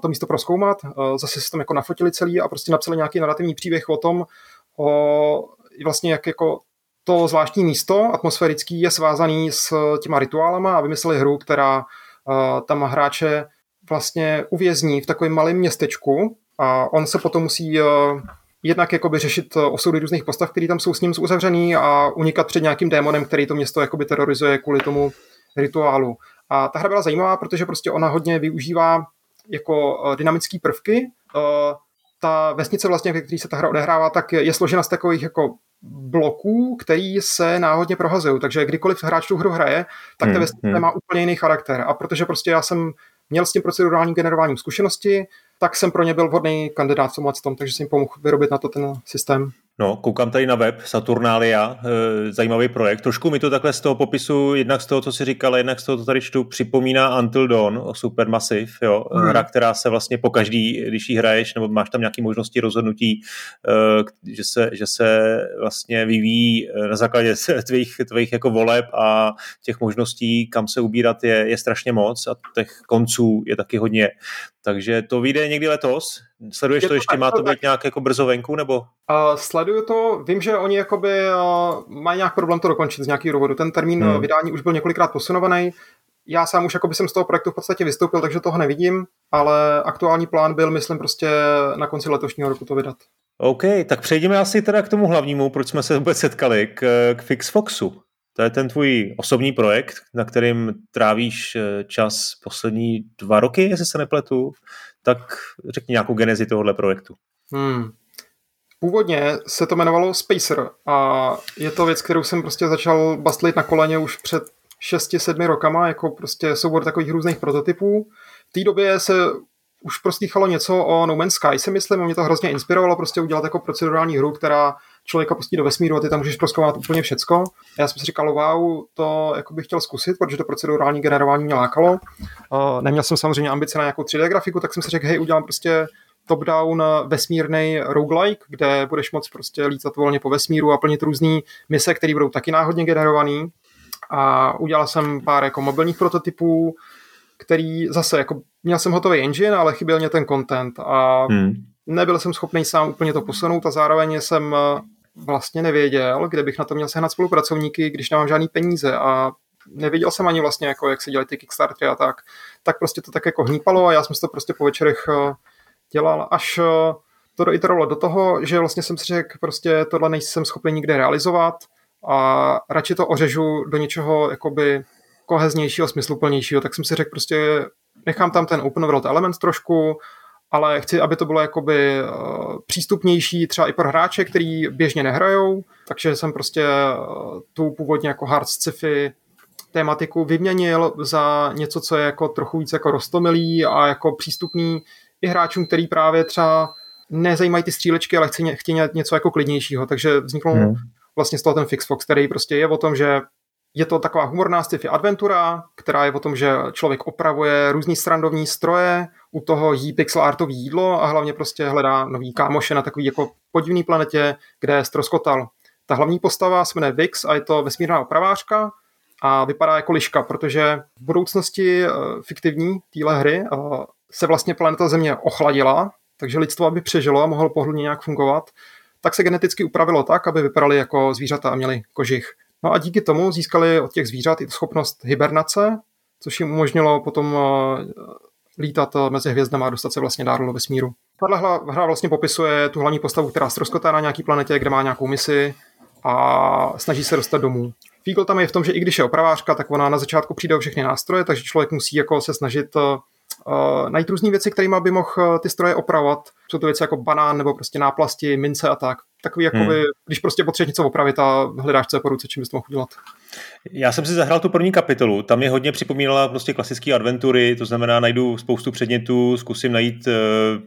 to místo proskoumat, zase se tam jako nafotili celý a prostě napsali nějaký narrativní příběh o tom, o vlastně jak jako to zvláštní místo atmosférický je svázaný s těma rituálama a vymysleli hru, která tam hráče vlastně uvězní v takovém malém městečku a on se potom musí e, jednak jakoby řešit osudy různých postav, které tam jsou s ním uzavřený a unikat před nějakým démonem, který to město jakoby terorizuje kvůli tomu rituálu. A ta hra byla zajímavá, protože prostě ona hodně využívá jako dynamické prvky. Ta vesnice vlastně, ve které se ta hra odehrává, tak je složena z takových jako bloků, který se náhodně prohazují. Takže kdykoliv hráč tu hru hraje, tak ta hmm, vesnice hmm. má úplně jiný charakter. A protože prostě já jsem měl s tím procedurálním generováním zkušenosti, tak jsem pro ně byl vhodný kandidát v tomhle tom, takže jsem jim pomohl vyrobit na to ten systém. No, koukám tady na web Saturnalia, e, zajímavý projekt. Trošku mi to takhle z toho popisu, jednak z toho, co si říkal, jednak z toho, co tady čtu, připomíná Until Dawn o Supermassive, jo. Hmm. Hra, která se vlastně po každý, když ji hraješ, nebo máš tam nějaké možnosti rozhodnutí, e, že, se, že se vlastně vyvíjí na základě (laughs) tvých, tvých jako voleb a těch možností, kam se ubírat, je, je strašně moc a těch konců je taky hodně. Takže to vyjde někdy letos? Sleduješ to, to ještě? Tak, má to být tak. nějak jako brzo venku? Nebo? Uh, sleduju to. Vím, že oni jakoby uh, mají nějak problém to dokončit z nějakého důvodu. Ten termín hmm. vydání už byl několikrát posunovaný. Já sám už jakoby jsem z toho projektu v podstatě vystoupil, takže toho nevidím, ale aktuální plán byl, myslím, prostě na konci letošního roku to vydat. OK, tak přejdeme asi teda k tomu hlavnímu, proč jsme se vůbec setkali, k, k Fixfoxu. To je ten tvůj osobní projekt, na kterým trávíš eh, čas poslední dva roky, jestli se nepletu. Tak řekni nějakou genezi tohohle projektu. Hmm. Původně se to jmenovalo Spacer a je to věc, kterou jsem prostě začal bastlit na koleně už před 6-7 rokama, jako prostě soubor takových různých prototypů. V té době se už proslýchalo něco o No Man's Sky, si myslím, mě to hrozně inspirovalo prostě udělat jako procedurální hru, která člověka pustí do vesmíru a ty tam můžeš proskoumat úplně všecko. A já jsem si říkal, wow, to jako bych chtěl zkusit, protože to procedurální generování mě lákalo. Neměl jsem samozřejmě ambice na nějakou 3D grafiku, tak jsem si řekl, hej, udělám prostě top-down vesmírný roguelike, kde budeš moc prostě lítat volně po vesmíru a plnit různé mise, které budou taky náhodně generované. A udělal jsem pár jako mobilních prototypů, který zase jako měl jsem hotový engine, ale chyběl mě ten content a hmm. nebyl jsem schopný sám úplně to posunout a zároveň jsem vlastně nevěděl, kde bych na to měl sehnat spolupracovníky, když nemám žádný peníze. A nevěděl jsem ani vlastně, jako, jak se dělají ty Kickstartery a tak. Tak prostě to tak jako hnípalo a já jsem to prostě po večerech eh, dělal, až eh, to doiterovalo do toho, že vlastně jsem si řekl, prostě tohle nejsem schopný nikde realizovat a radši to ořežu do něčeho jakoby koheznějšího, smysluplnějšího, tak jsem si řekl prostě, nechám tam ten open world element trošku, ale chci, aby to bylo jakoby uh, přístupnější třeba i pro hráče, který běžně nehrajou, takže jsem prostě uh, tu původně jako hard sci-fi tématiku vyměnil za něco, co je jako trochu víc jako rostomilý a jako přístupný i hráčům, který právě třeba nezajímají ty střílečky, ale chtějí něco jako klidnějšího, takže vznikl hmm. vlastně z toho ten Fixfox, který prostě je o tom, že je to taková humorná sci-fi adventura, která je o tom, že člověk opravuje různý strandovní stroje, u toho jí pixel artový jídlo a hlavně prostě hledá nový kámoše na takový jako podivný planetě, kde je stroskotal. Ta hlavní postava se jmenuje Vix a je to vesmírná opravářka a vypadá jako liška, protože v budoucnosti eh, fiktivní téhle hry eh, se vlastně planeta Země ochladila, takže lidstvo, aby přežilo a mohlo pohodlně nějak fungovat, tak se geneticky upravilo tak, aby vypadali jako zvířata a měli kožich. No a díky tomu získali od těch zvířat i schopnost hibernace, což jim umožnilo potom eh, lítat eh, mezi hvězdami a dostat se vlastně dál do vesmíru. Tahle hra vlastně popisuje tu hlavní postavu, která ztroskotá na nějaký planetě, kde má nějakou misi a snaží se dostat domů. Fígl tam je v tom, že i když je opravářka, tak ona na začátku přijde o všechny nástroje, takže člověk musí jako se snažit uh, najít různé věci, kterými by mohl ty stroje opravovat. Jsou to věci jako banán nebo prostě náplasti, mince a tak takový, jakoby, hmm. když prostě potřebuješ něco opravit a hledáš, co je po ruce, čím bys to mohl udělat. Já jsem si zahrál tu první kapitolu, tam mě hodně připomínala prostě klasické adventury, to znamená najdu spoustu předmětů, zkusím najít eh,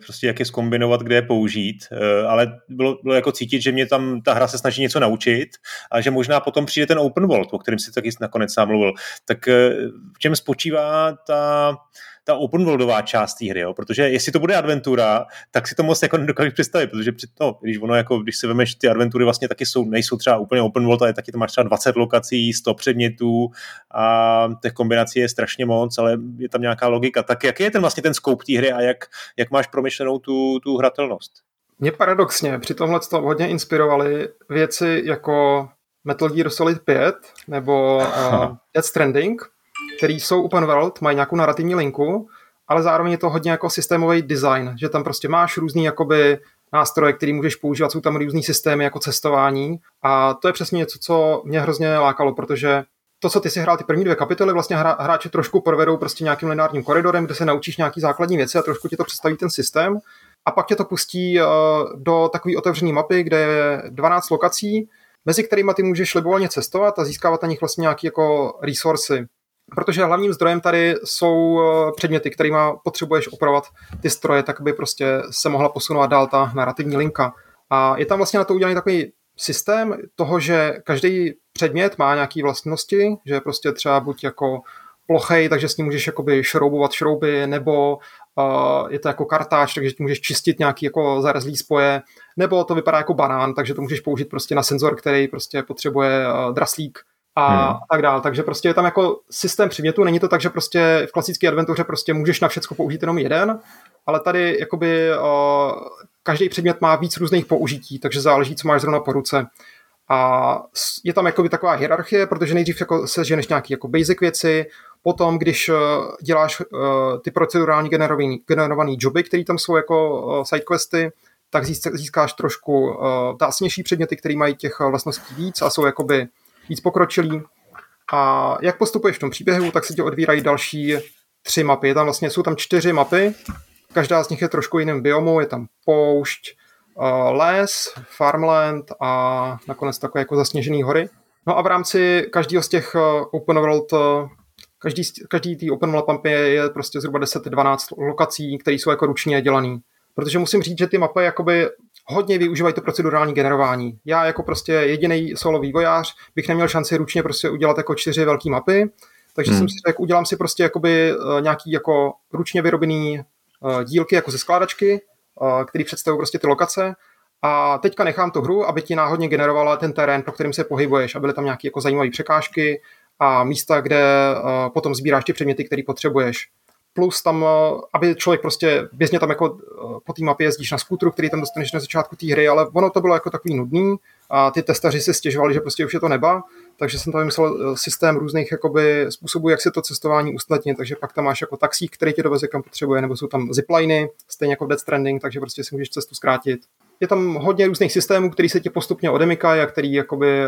prostě jak je zkombinovat, kde je použít, eh, ale bylo, bylo jako cítit, že mě tam ta hra se snaží něco naučit a že možná potom přijde ten open world, o kterém si taky nakonec sám mluvil. Tak eh, v čem spočívá ta ta open worldová část té hry, jo? protože jestli to bude adventura, tak si to moc jako nedokážu představit, protože při, no, když ono jako, když si vemeš, ty adventury vlastně taky jsou, nejsou třeba úplně open world, ale taky to máš třeba 20 lokací, 100 předmětů a těch kombinací je strašně moc, ale je tam nějaká logika. Tak jaký je ten vlastně ten scope té hry a jak, jak máš promyšlenou tu, tu hratelnost? Mě paradoxně při tomhle to hodně inspirovaly věci jako Metal Gear Solid 5 nebo uh, (laughs) Death Stranding, který jsou open world, mají nějakou narrativní linku, ale zároveň je to hodně jako systémový design, že tam prostě máš různý jakoby nástroje, který můžeš používat, jsou tam různý systémy jako cestování a to je přesně něco, co mě hrozně lákalo, protože to, co ty si hrál ty první dvě kapitoly, vlastně hra, hráči trošku provedou prostě nějakým lineárním koridorem, kde se naučíš nějaký základní věci a trošku ti to představí ten systém a pak tě to pustí uh, do takové otevřené mapy, kde je 12 lokací, mezi kterými ty můžeš libovolně cestovat a získávat na nich vlastně nějaké jako resursy. Protože hlavním zdrojem tady jsou eh, předměty, kterými potřebuješ opravovat ty stroje, tak by prostě se mohla posunout dál ta narrativní linka. A je tam vlastně na to udělaný takový systém toho, že každý předmět má nějaké vlastnosti, že prostě třeba buď jako plochej, takže s ním můžeš jakoby šroubovat šrouby, nebo uh, je to jako kartáč, takže ti můžeš čistit nějaký jako zarezlý spoje, nebo to vypadá jako banán, takže to můžeš použít prostě na senzor, který prostě potřebuje uh, draslík a, hmm. tak dále. Takže prostě je tam jako systém předmětů, není to tak, že prostě v klasické adventuře prostě můžeš na všechno použít jenom jeden, ale tady jakoby uh, každý předmět má víc různých použití, takže záleží, co máš zrovna po ruce. A je tam jakoby taková hierarchie, protože nejdřív jako seženeš nějaké jako basic věci, potom, když děláš uh, ty procedurální generovaný, generovaný joby, které tam jsou jako uh, sidequesty, tak získáš trošku uh, tásnější předměty, které mají těch vlastností víc a jsou jakoby víc pokročilý. A jak postupuješ v tom příběhu, tak se ti odvírají další tři mapy. Tam vlastně jsou tam čtyři mapy, každá z nich je trošku jiným biomu, je tam poušť, uh, les, farmland a nakonec takové jako zasněžené hory. No a v rámci každého z těch uh, open world uh, každý, každý tý open world mappy je, je prostě zhruba 10-12 lokací, které jsou jako ručně dělané. Protože musím říct, že ty mapy jakoby hodně využívají to procedurální generování. Já jako prostě jediný solo vývojář bych neměl šanci ručně prostě udělat jako čtyři velké mapy, takže hmm. jsem si řekl, udělám si prostě jakoby uh, nějaký jako ručně vyrobený uh, dílky jako ze skládačky, uh, který představují prostě ty lokace a teďka nechám tu hru, aby ti náhodně generovala ten terén, pro kterým se pohybuješ a byly tam nějaké jako zajímavé překážky a místa, kde potom sbíráš ty předměty, které potřebuješ plus tam, eh, aby člověk prostě běžně tam jako eh, po té mapě jezdíš na skútru, který tam dostaneš na začátku té hry, ale ono to bylo jako takový nudný a ty testaři si stěžovali, že prostě už je to neba, takže jsem tam vymyslel eh, systém různých jakoby způsobů, jak si to cestování usnadnit, takže pak tam máš jako taxík, který tě doveze kam potřebuje, nebo jsou tam zipliny, stejně jako v Death Stranding, takže prostě si můžeš cestu zkrátit. Je tam hodně různých systémů, který se ti postupně odemykají a který jakoby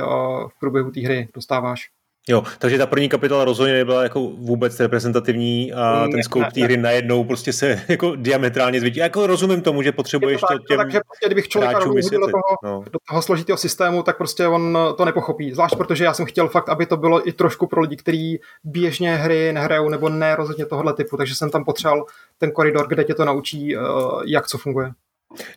v průběhu té hry dostáváš. Jo, takže ta první kapitola rozhodně nebyla jako vůbec reprezentativní a ten scope té hry najednou prostě se (laughs) jako diametrálně zvětší. Jako rozumím tomu, že potřebuješ to, tak, to těm Takže prostě, kdybych člověka do toho, no. do toho složitého systému, tak prostě on to nepochopí. Zvlášť protože já jsem chtěl fakt, aby to bylo i trošku pro lidi, kteří běžně hry nehrajou nebo ne rozhodně tohohle typu, takže jsem tam potřeboval ten koridor, kde tě to naučí, eh, jak co funguje.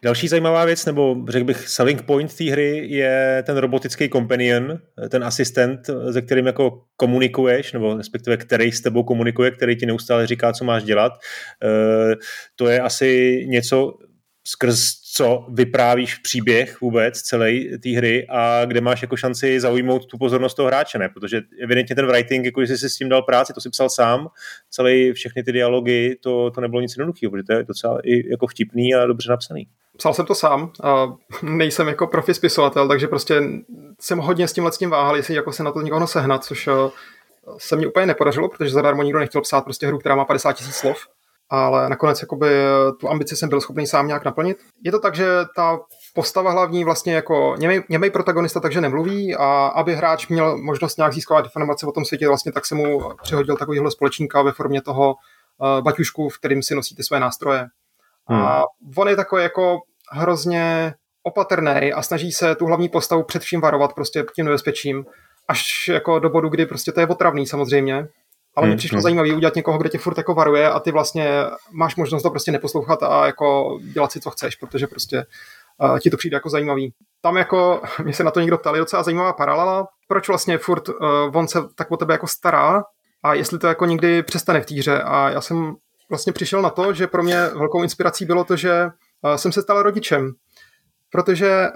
Další zajímavá věc, nebo řekl bych selling point té hry, je ten robotický companion, ten asistent, se kterým jako komunikuješ, nebo respektive který s tebou komunikuje, který ti neustále říká, co máš dělat. E, to je asi něco, skrz co vyprávíš příběh vůbec celé té hry a kde máš jako šanci zaujmout tu pozornost toho hráče, ne? Protože evidentně ten writing, jako jsi si s tím dal práci, to si psal sám, celé všechny ty dialogy, to, to nebylo nic jednoduchého, protože to je docela i jako vtipný a dobře napsaný. Psal jsem to sám, a (laughs) nejsem jako profi spisovatel, takže prostě jsem hodně s tímhle s tím váhal, jestli jako se na to někoho sehnat, což eh, se mi úplně nepodařilo, protože zadarmo nikdo nechtěl psát prostě hru, která má 50 tisíc slov ale nakonec jakoby tu ambici jsem byl schopný sám nějak naplnit. Je to tak, že ta postava hlavní vlastně jako němej, němej protagonista takže nemluví a aby hráč měl možnost nějak získávat informace o tom světě, vlastně tak se mu přihodil takovýhle společníka ve formě toho uh, baťušku, v kterým si nosíte své nástroje. Hmm. A on je takový jako hrozně opatrný a snaží se tu hlavní postavu před vším varovat prostě tím nebezpečím, až jako do bodu, kdy prostě to je otravný samozřejmě, ale hmm, mi přišlo hmm. zajímavé udělat někoho, kde tě furt jako varuje a ty vlastně máš možnost to prostě neposlouchat a jako dělat si, co chceš, protože prostě uh, ti to přijde jako zajímavý. Tam jako, (laughs) mě se na to někdo ptali, docela zajímavá paralela, proč vlastně furt uh, on se tak o tebe jako stará a jestli to jako někdy přestane v týře a já jsem vlastně přišel na to, že pro mě velkou inspirací bylo to, že uh, jsem se stal rodičem, protože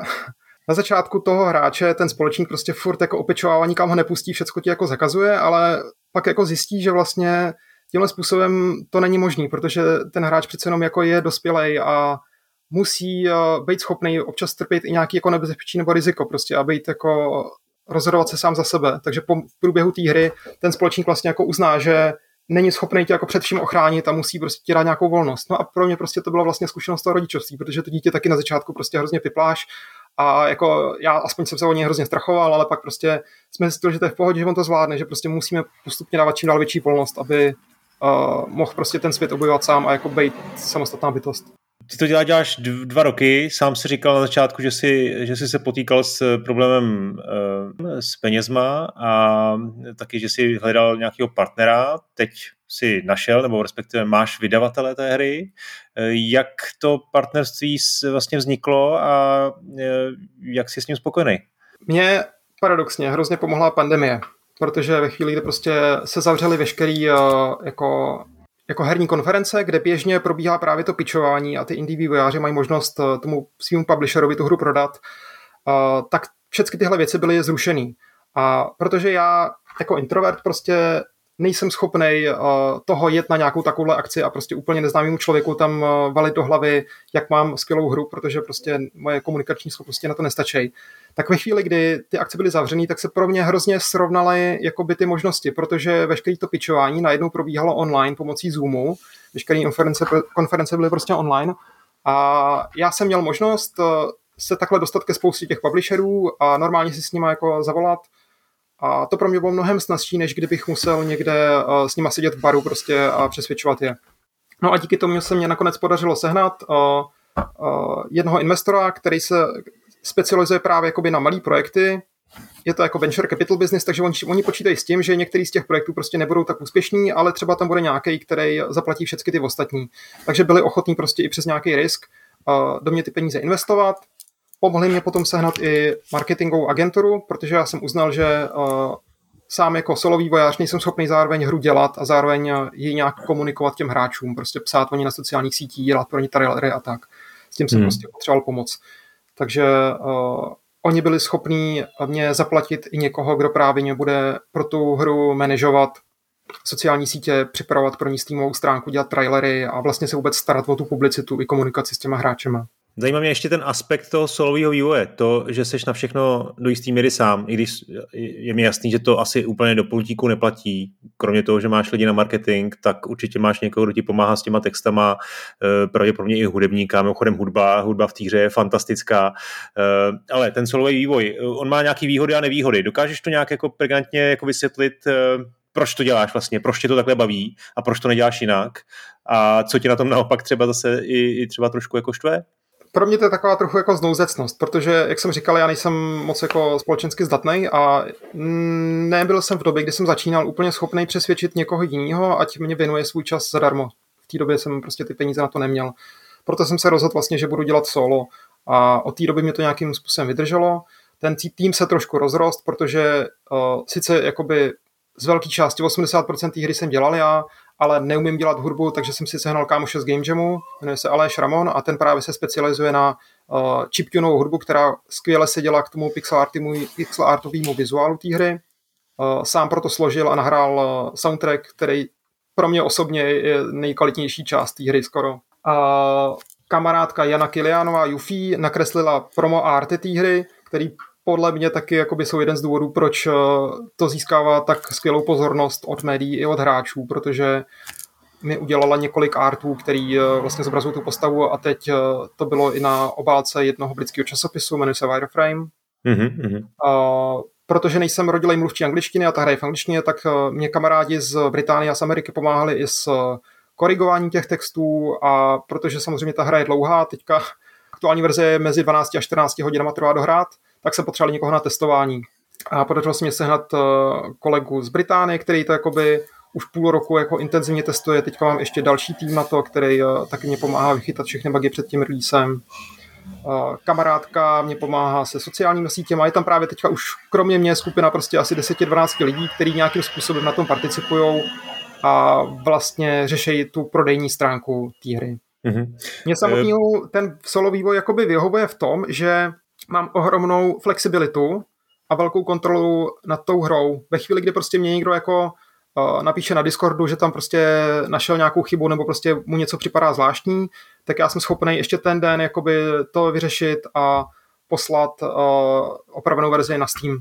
na začátku toho hráče ten společník prostě furt jako opečovává, nikam ho nepustí, všecko ti jako zakazuje, ale pak jako zjistí, že vlastně tímhle způsobem to není možný, protože ten hráč přece jenom jako je dospělej a musí uh, být schopný občas trpět i nějaký jako nebezpečí nebo riziko prostě a být jako rozhodovat se sám za sebe. Takže po průběhu té hry ten společník vlastně jako uzná, že není schopný tě jako před vším ochránit a musí prostě ti dát nějakou volnost. No a pro mě prostě to byla vlastně zkušenost toho rodičovství, protože to dítě taky na začátku prostě hrozně pipláš a jako já aspoň jsem se o něj hrozně strachoval, ale pak prostě jsme zjistili, že to je v pohodě, že on to zvládne, že prostě musíme postupně dávat čím dál větší volnost, aby uh, mohl prostě ten svět objevovat sám a jako být samostatná bytost. ty to děláš dva roky, sám si říkal na začátku, že jsi, že jsi se potýkal s problémem e, s penězma a taky, že jsi hledal nějakého partnera, teď si našel, nebo respektive máš vydavatele té hry. Eh, jak to partnerství vlastně vzniklo a jak jsi s ním spokojený? Mně paradoxně hrozně pomohla pandemie, protože ve chvíli, kdy prostě se zavřely veškerý jako jako herní konference, kde běžně probíhá právě to pičování a ty indie vývojáři mají možnost tomu svým publisherovi tu hru prodat, tak všechny tyhle věci byly zrušený. A protože já jako introvert prostě nejsem schopný uh, toho jet na nějakou takovouhle akci a prostě úplně neznámému člověku tam uh, valit do hlavy, jak mám skvělou hru, protože prostě moje komunikační schopnosti na to nestačí. Tak ve chvíli, kdy ty akce byly zavřené, tak se pro mě hrozně srovnaly jakoby ty možnosti, protože veškeré to pičování najednou probíhalo online pomocí Zoomu, veškeré konference, konference byly prostě online. A já jsem měl možnost uh, se takhle dostat ke spoustě těch publisherů a normálně si s nimi jako zavolat a to pro mě bylo mnohem snazší, než kdybych musel někde uh, s nima sedět v baru prostě a přesvědčovat je. No a díky tomu se mě nakonec podařilo sehnat uh, uh, jednoho investora, který se specializuje právě jakoby na malé projekty. Je to jako venture capital business, takže oni, oni počítají s tím, že některý z těch projektů prostě nebudou tak úspěšní, ale třeba tam bude nějaký, který zaplatí všechny ty ostatní. Takže byli ochotní prostě i přes nějaký risk do mě ty peníze investovat Pomohli mě potom sehnat i marketingovou agenturu, protože já jsem uznal, že uh, sám jako solový vojář nejsem schopný zároveň hru dělat a zároveň eh, ji nějak komunikovat těm hráčům, prostě psát oni na sociálních sítích, dělat pro ně trailery a tak. S tím jsem hmm. prostě potřeboval pomoc. Takže uh, oni byli schopní mě zaplatit i někoho, kdo právě mě bude pro tu hru manažovat sociální sítě, připravovat pro ní Steamovou stránku, dělat trailery a vlastně se vůbec starat o tu publicitu i komunikaci s těma hráčema. Zajímá mě ještě ten aspekt toho solového vývoje, to, že seš na všechno do jistý míry sám, i když je mi jasný, že to asi úplně do pultíku neplatí. Kromě toho, že máš lidi na marketing, tak určitě máš někoho, kdo ti pomáhá s těma textama, eh, pravděpodobně i hudebníka, mimochodem hudba, hudba v té hře je fantastická, eh, ale ten solový vývoj, eh, on má nějaký výhody a nevýhody. Dokážeš to nějak jako pregantně jako vysvětlit, proč to děláš vlastně, proč tě to takhle baví a proč to neděláš jinak a co ti na tom naopak třeba zase i, i třeba trošku jako štve? Pro mě to je taková trochu jako znouzecnost, protože, jak jsem říkal, já nejsem moc jako společensky zdatný a nebyl jsem v době, kdy jsem začínal úplně schopný přesvědčit někoho jiného, ať mě věnuje svůj čas zadarmo. V té době jsem prostě ty peníze na to neměl. Proto jsem se rozhodl vlastně, že budu dělat solo a od té doby mě to nějakým způsobem vydrželo. Ten tým se trošku rozrost, protože uh, sice jakoby z velké části 80% té hry jsem dělal já, ale neumím dělat hudbu, takže jsem si sehnal kámoše z Game Jamu, jmenuje se Aleš Ramon a ten právě se specializuje na uh, chiptunovou hudbu, která skvěle se dělá k tomu pixel, artimu, pixel artovému vizuálu té hry. Uh, sám proto složil a nahrál uh, soundtrack, který pro mě osobně je nejkvalitnější část té hry skoro. Uh, kamarádka Jana Kilianová Yuffie nakreslila promo arty té hry, který podle mě taky jakoby jsou jeden z důvodů, proč eh, to získává tak skvělou pozornost od médií i od hráčů, protože mi udělala několik artů, který eh, vlastně zobrazují tu postavu a teď eh, to bylo i na obálce jednoho britského časopisu, jmenuje se Wireframe. Mm-hmm. A, protože nejsem rodilej mluvčí angličtiny a ta hra je v angličtině, tak mě kamarádi z Británie a z Ameriky pomáhali i s korigováním těch textů a protože samozřejmě ta hra je dlouhá, teďka aktuální verze je mezi 12 a 14 hodinama trvá dohrát, tak se potřebovali někoho na testování. A podařilo se mi sehnat eh, kolegu z Británie, který to jakoby už půl roku jako intenzivně testuje. Teďka mám ještě další tým na to, který eh, taky mě pomáhá vychytat všechny bugy před tím releasem. Eh, kamarádka mě pomáhá se sociálními sítěmi je tam právě teďka už kromě mě skupina prostě asi 10-12 lidí, kteří nějakým způsobem na tom participují a vlastně řeší tu prodejní stránku té hry. Mm-hmm. Mě samotný ten solo vývoj jakoby vyhovuje v tom, že mám ohromnou flexibilitu a velkou kontrolu nad tou hrou. Ve chvíli, kdy prostě mě někdo jako uh, napíše na Discordu, že tam prostě našel nějakou chybu nebo prostě mu něco připadá zvláštní, tak já jsem schopný ještě ten den jakoby to vyřešit a poslat uh, opravenou verzi na Steam.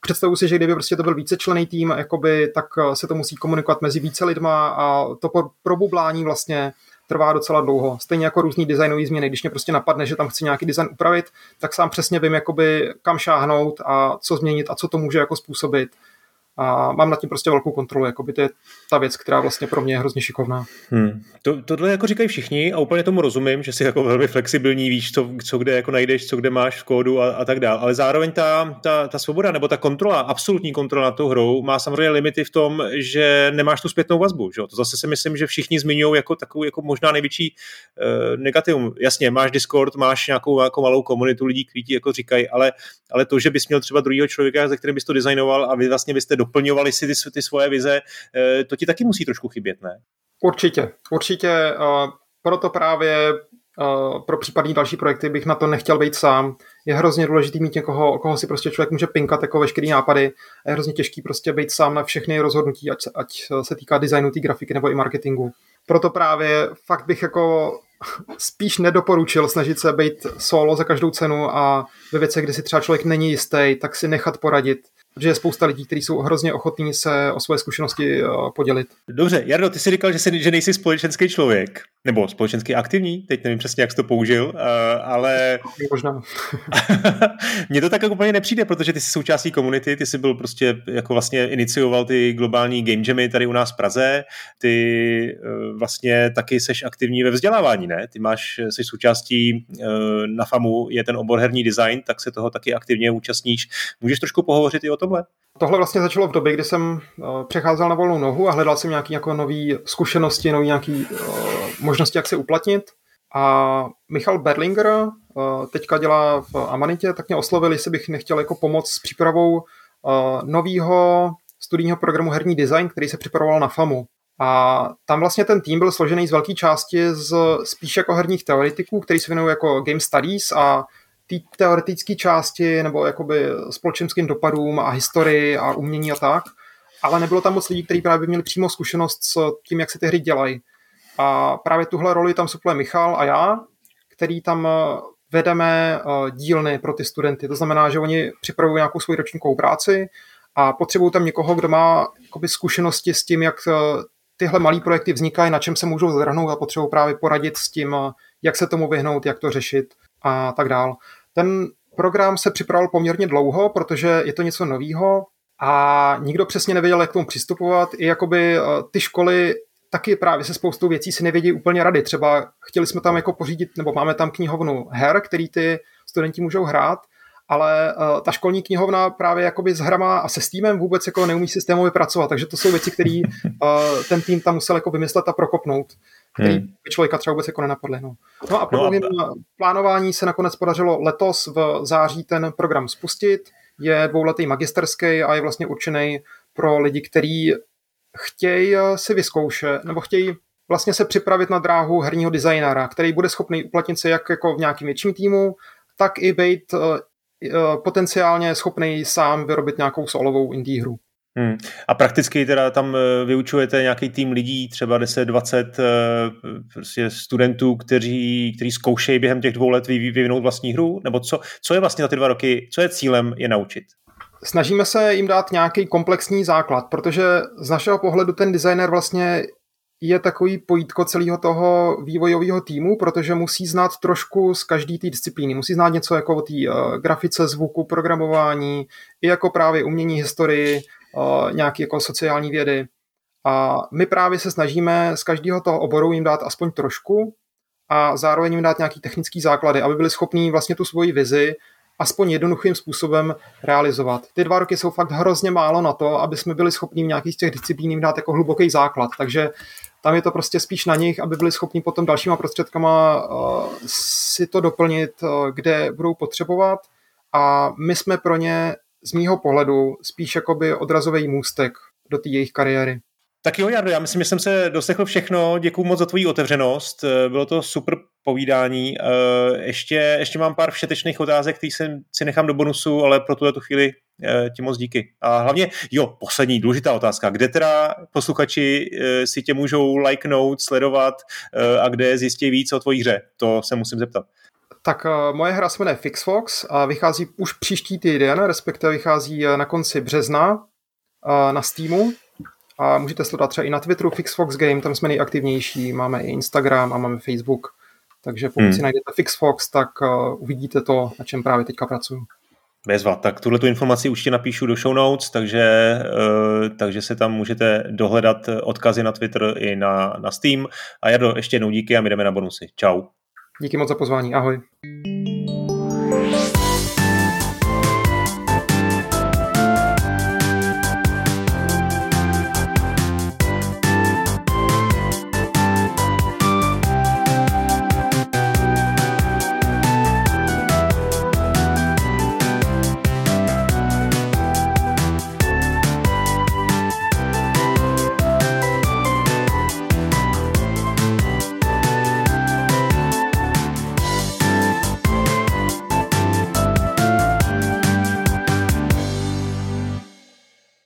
Představuji si, že kdyby prostě to byl vícečlený tým, jakoby, tak se to musí komunikovat mezi více lidma a to probublání vlastně trvá docela dlouho. Stejně jako různý designové změny, když mě prostě napadne, že tam chci nějaký design upravit, tak sám přesně vím, jakoby kam šáhnout a co změnit a co to může jako způsobit. A mám nad tím prostě velkou kontrolu, jako by to je ta věc, která vlastně pro mě je hrozně šikovná. Hmm. To, tohle jako říkají všichni a úplně tomu rozumím, že jsi jako velmi flexibilní, víš, co, co kde jako najdeš, co kde máš v kódu a, a tak dále, ale zároveň ta, ta, ta svoboda nebo ta kontrola, absolutní kontrola nad tou hrou má samozřejmě limity v tom, že nemáš tu zpětnou vazbu, že? to zase si myslím, že všichni zmiňují jako takovou jako možná největší uh, negativum. Jasně, máš Discord, máš nějakou jako malou komunitu lidí, kteří jako říkají, ale, ale to, že bys měl třeba druhého člověka, ze kterým bys to designoval a vy vlastně byste doplňovali si ty, ty svoje vize, eh, to ti taky musí trošku chybět, ne? Určitě, určitě. Proto právě pro případní další projekty bych na to nechtěl být sám. Je hrozně důležitý mít někoho, koho si prostě člověk může pinkat jako veškerý nápady. A je hrozně těžký prostě být sám na všechny rozhodnutí, ať, ať se týká designu té grafiky nebo i marketingu. Proto právě fakt bych jako (laughs) spíš nedoporučil snažit se být solo za každou cenu a ve věcech, kde si třeba člověk není jistý, tak si nechat poradit protože je spousta lidí, kteří jsou hrozně ochotní se o svoje zkušenosti eh, podělit. Dobře, Jardo, ty jsi říkal, že, jsi, že nejsi společenský člověk, nebo společensky aktivní, teď nevím přesně, jak jsi to použil, uh, ale... Možná. (laughs) Mně to tak jako úplně nepřijde, protože ty jsi součástí komunity, ty jsi byl prostě, jako vlastně inicioval ty globální game jamy tady u nás v Praze, ty uh, vlastně taky seš aktivní ve vzdělávání, ne? Ty máš, jsi součástí uh, na FAMu, je ten obor herní design, tak se toho taky aktivně účastníš. Můžeš trošku pohovořit i o tomhle? Tohle vlastně začalo v době, kdy jsem uh, přecházel na volnou nohu a hledal jsem nějaké jako nové zkušenosti, nové nějaké uh, možnosti, jak se uplatnit. A Michal Berlinger uh, teďka dělá v Amanitě, tak mě oslovil, jestli bych nechtěl jako pomoct s přípravou nového studijního programu Herní design, který se připravoval na FAMu. A tam vlastně ten tým byl složený z velké části z spíš jako herních teoretiků, který se věnují jako game studies a té teoretické části nebo jakoby společenským dopadům a historii a umění a tak, ale nebylo tam moc lidí, kteří právě měli přímo zkušenost s tím, jak se ty hry dělají. A právě tuhle roli tam supluje Michal a já, který tam eh, vedeme eh, dílny pro ty studenty. To znamená, že oni připravují nějakou svoji ročníkovou práci a potřebují tam někoho, kdo má jakoby, zkušenosti s tím, jak eh, tyhle malé projekty vznikají, na čem se můžou zhrnout a potřebují právě poradit s tím, jak se tomu vyhnout, jak to řešit a tak dál. Ten program se připravoval poměrně dlouho, protože je to něco novýho a nikdo přesně nevěděl, jak k tomu přistupovat. I jakoby eh, ty školy taky právě se spoustou věcí si nevědí úplně rady. Třeba chtěli jsme tam jako pořídit, nebo máme tam knihovnu her, který ty studenti můžou hrát, ale uh, ta školní knihovna právě jakoby s hrama a se Steamem vůbec jako neumí systémově pracovat, takže to jsou věci, které uh, (laughs) ten tým tam musel jako vymyslet a prokopnout který hmm. by člověka třeba vůbec jako nenapadly. No. no a po no a... plánování se nakonec podařilo letos v září ten program spustit. Je dvouletý magisterský a je vlastně určený pro lidi, kteří chtějí si vyzkoušet, nebo chtějí vlastně se připravit na dráhu herního designéra, který bude schopný uplatnit se jak jako v nějakým větším týmu, tak i být eh, potenciálně schopný sám vyrobit nějakou solovou indie hru. Hmm. A prakticky teda tam eh, vyučujete nějaký tým lidí, třeba 10-20 eh, prostě studentů, kteří, kteří zkoušejí během těch dvou let vyvinout vlastní hru? Nebo co, co je vlastně za ty dva roky, co je cílem je naučit? Snažíme se jim dát nějaký komplexní základ, protože z našeho pohledu ten designer vlastně je takový pojítko celého toho vývojového týmu, protože musí znát trošku z každé té disciplíny. Musí znát něco jako o té uh, grafice, zvuku, programování, i jako právě umění, historii, nějaké jako sociální vědy. A my právě se snažíme z každého toho oboru jim dát aspoň trošku a zároveň jim dát nějaký technický základy, aby byli schopní vlastně tu svoji vizi aspoň jednoduchým způsobem realizovat. Ty dva roky jsou fakt hrozně málo na to, aby jsme byli schopni v nějakých z těch disciplín jim dát jako hluboký základ. Takže tam je to prostě spíš na nich, aby byli schopni potom dalšíma prostředkama uh, si to doplnit, uh, kde budou potřebovat. A my jsme pro ně z mýho pohledu spíš jakoby odrazový můstek do té jejich kariéry. Tak jo, Jardo, já myslím, že jsem se doslechl všechno. Děkuji moc za tvoji otevřenost. Bylo to super povídání. Eh, ještě, ještě mám pár všetečných otázek, které si nechám do bonusu, ale pro tuhle tu chvíli eh, ti moc díky. A hlavně, jo, poslední důležitá otázka. Kde teda posluchači eh, si tě můžou lajknout, sledovat a kde zjistí víc o tvojí hře? To se musím zeptat. Tak uh, moje hra se jmenuje Fixfox a vychází už příští týden, respektive vychází uh, na konci března uh, na Steamu. A můžete sledovat třeba i na Twitteru Fixfox Game, tam jsme nejaktivnější, máme i Instagram a máme Facebook. Takže pokud hmm. si najdete Fixfox, tak uvidíte to, na čem právě teďka pracuju. Bezva. Tak tuhle tu informaci určitě napíšu do show notes, takže, uh, takže se tam můžete dohledat odkazy na Twitter i na, na Steam. A Jardo, ještě jednou díky a my jdeme na bonusy. Čau. Díky moc za pozvání, ahoj.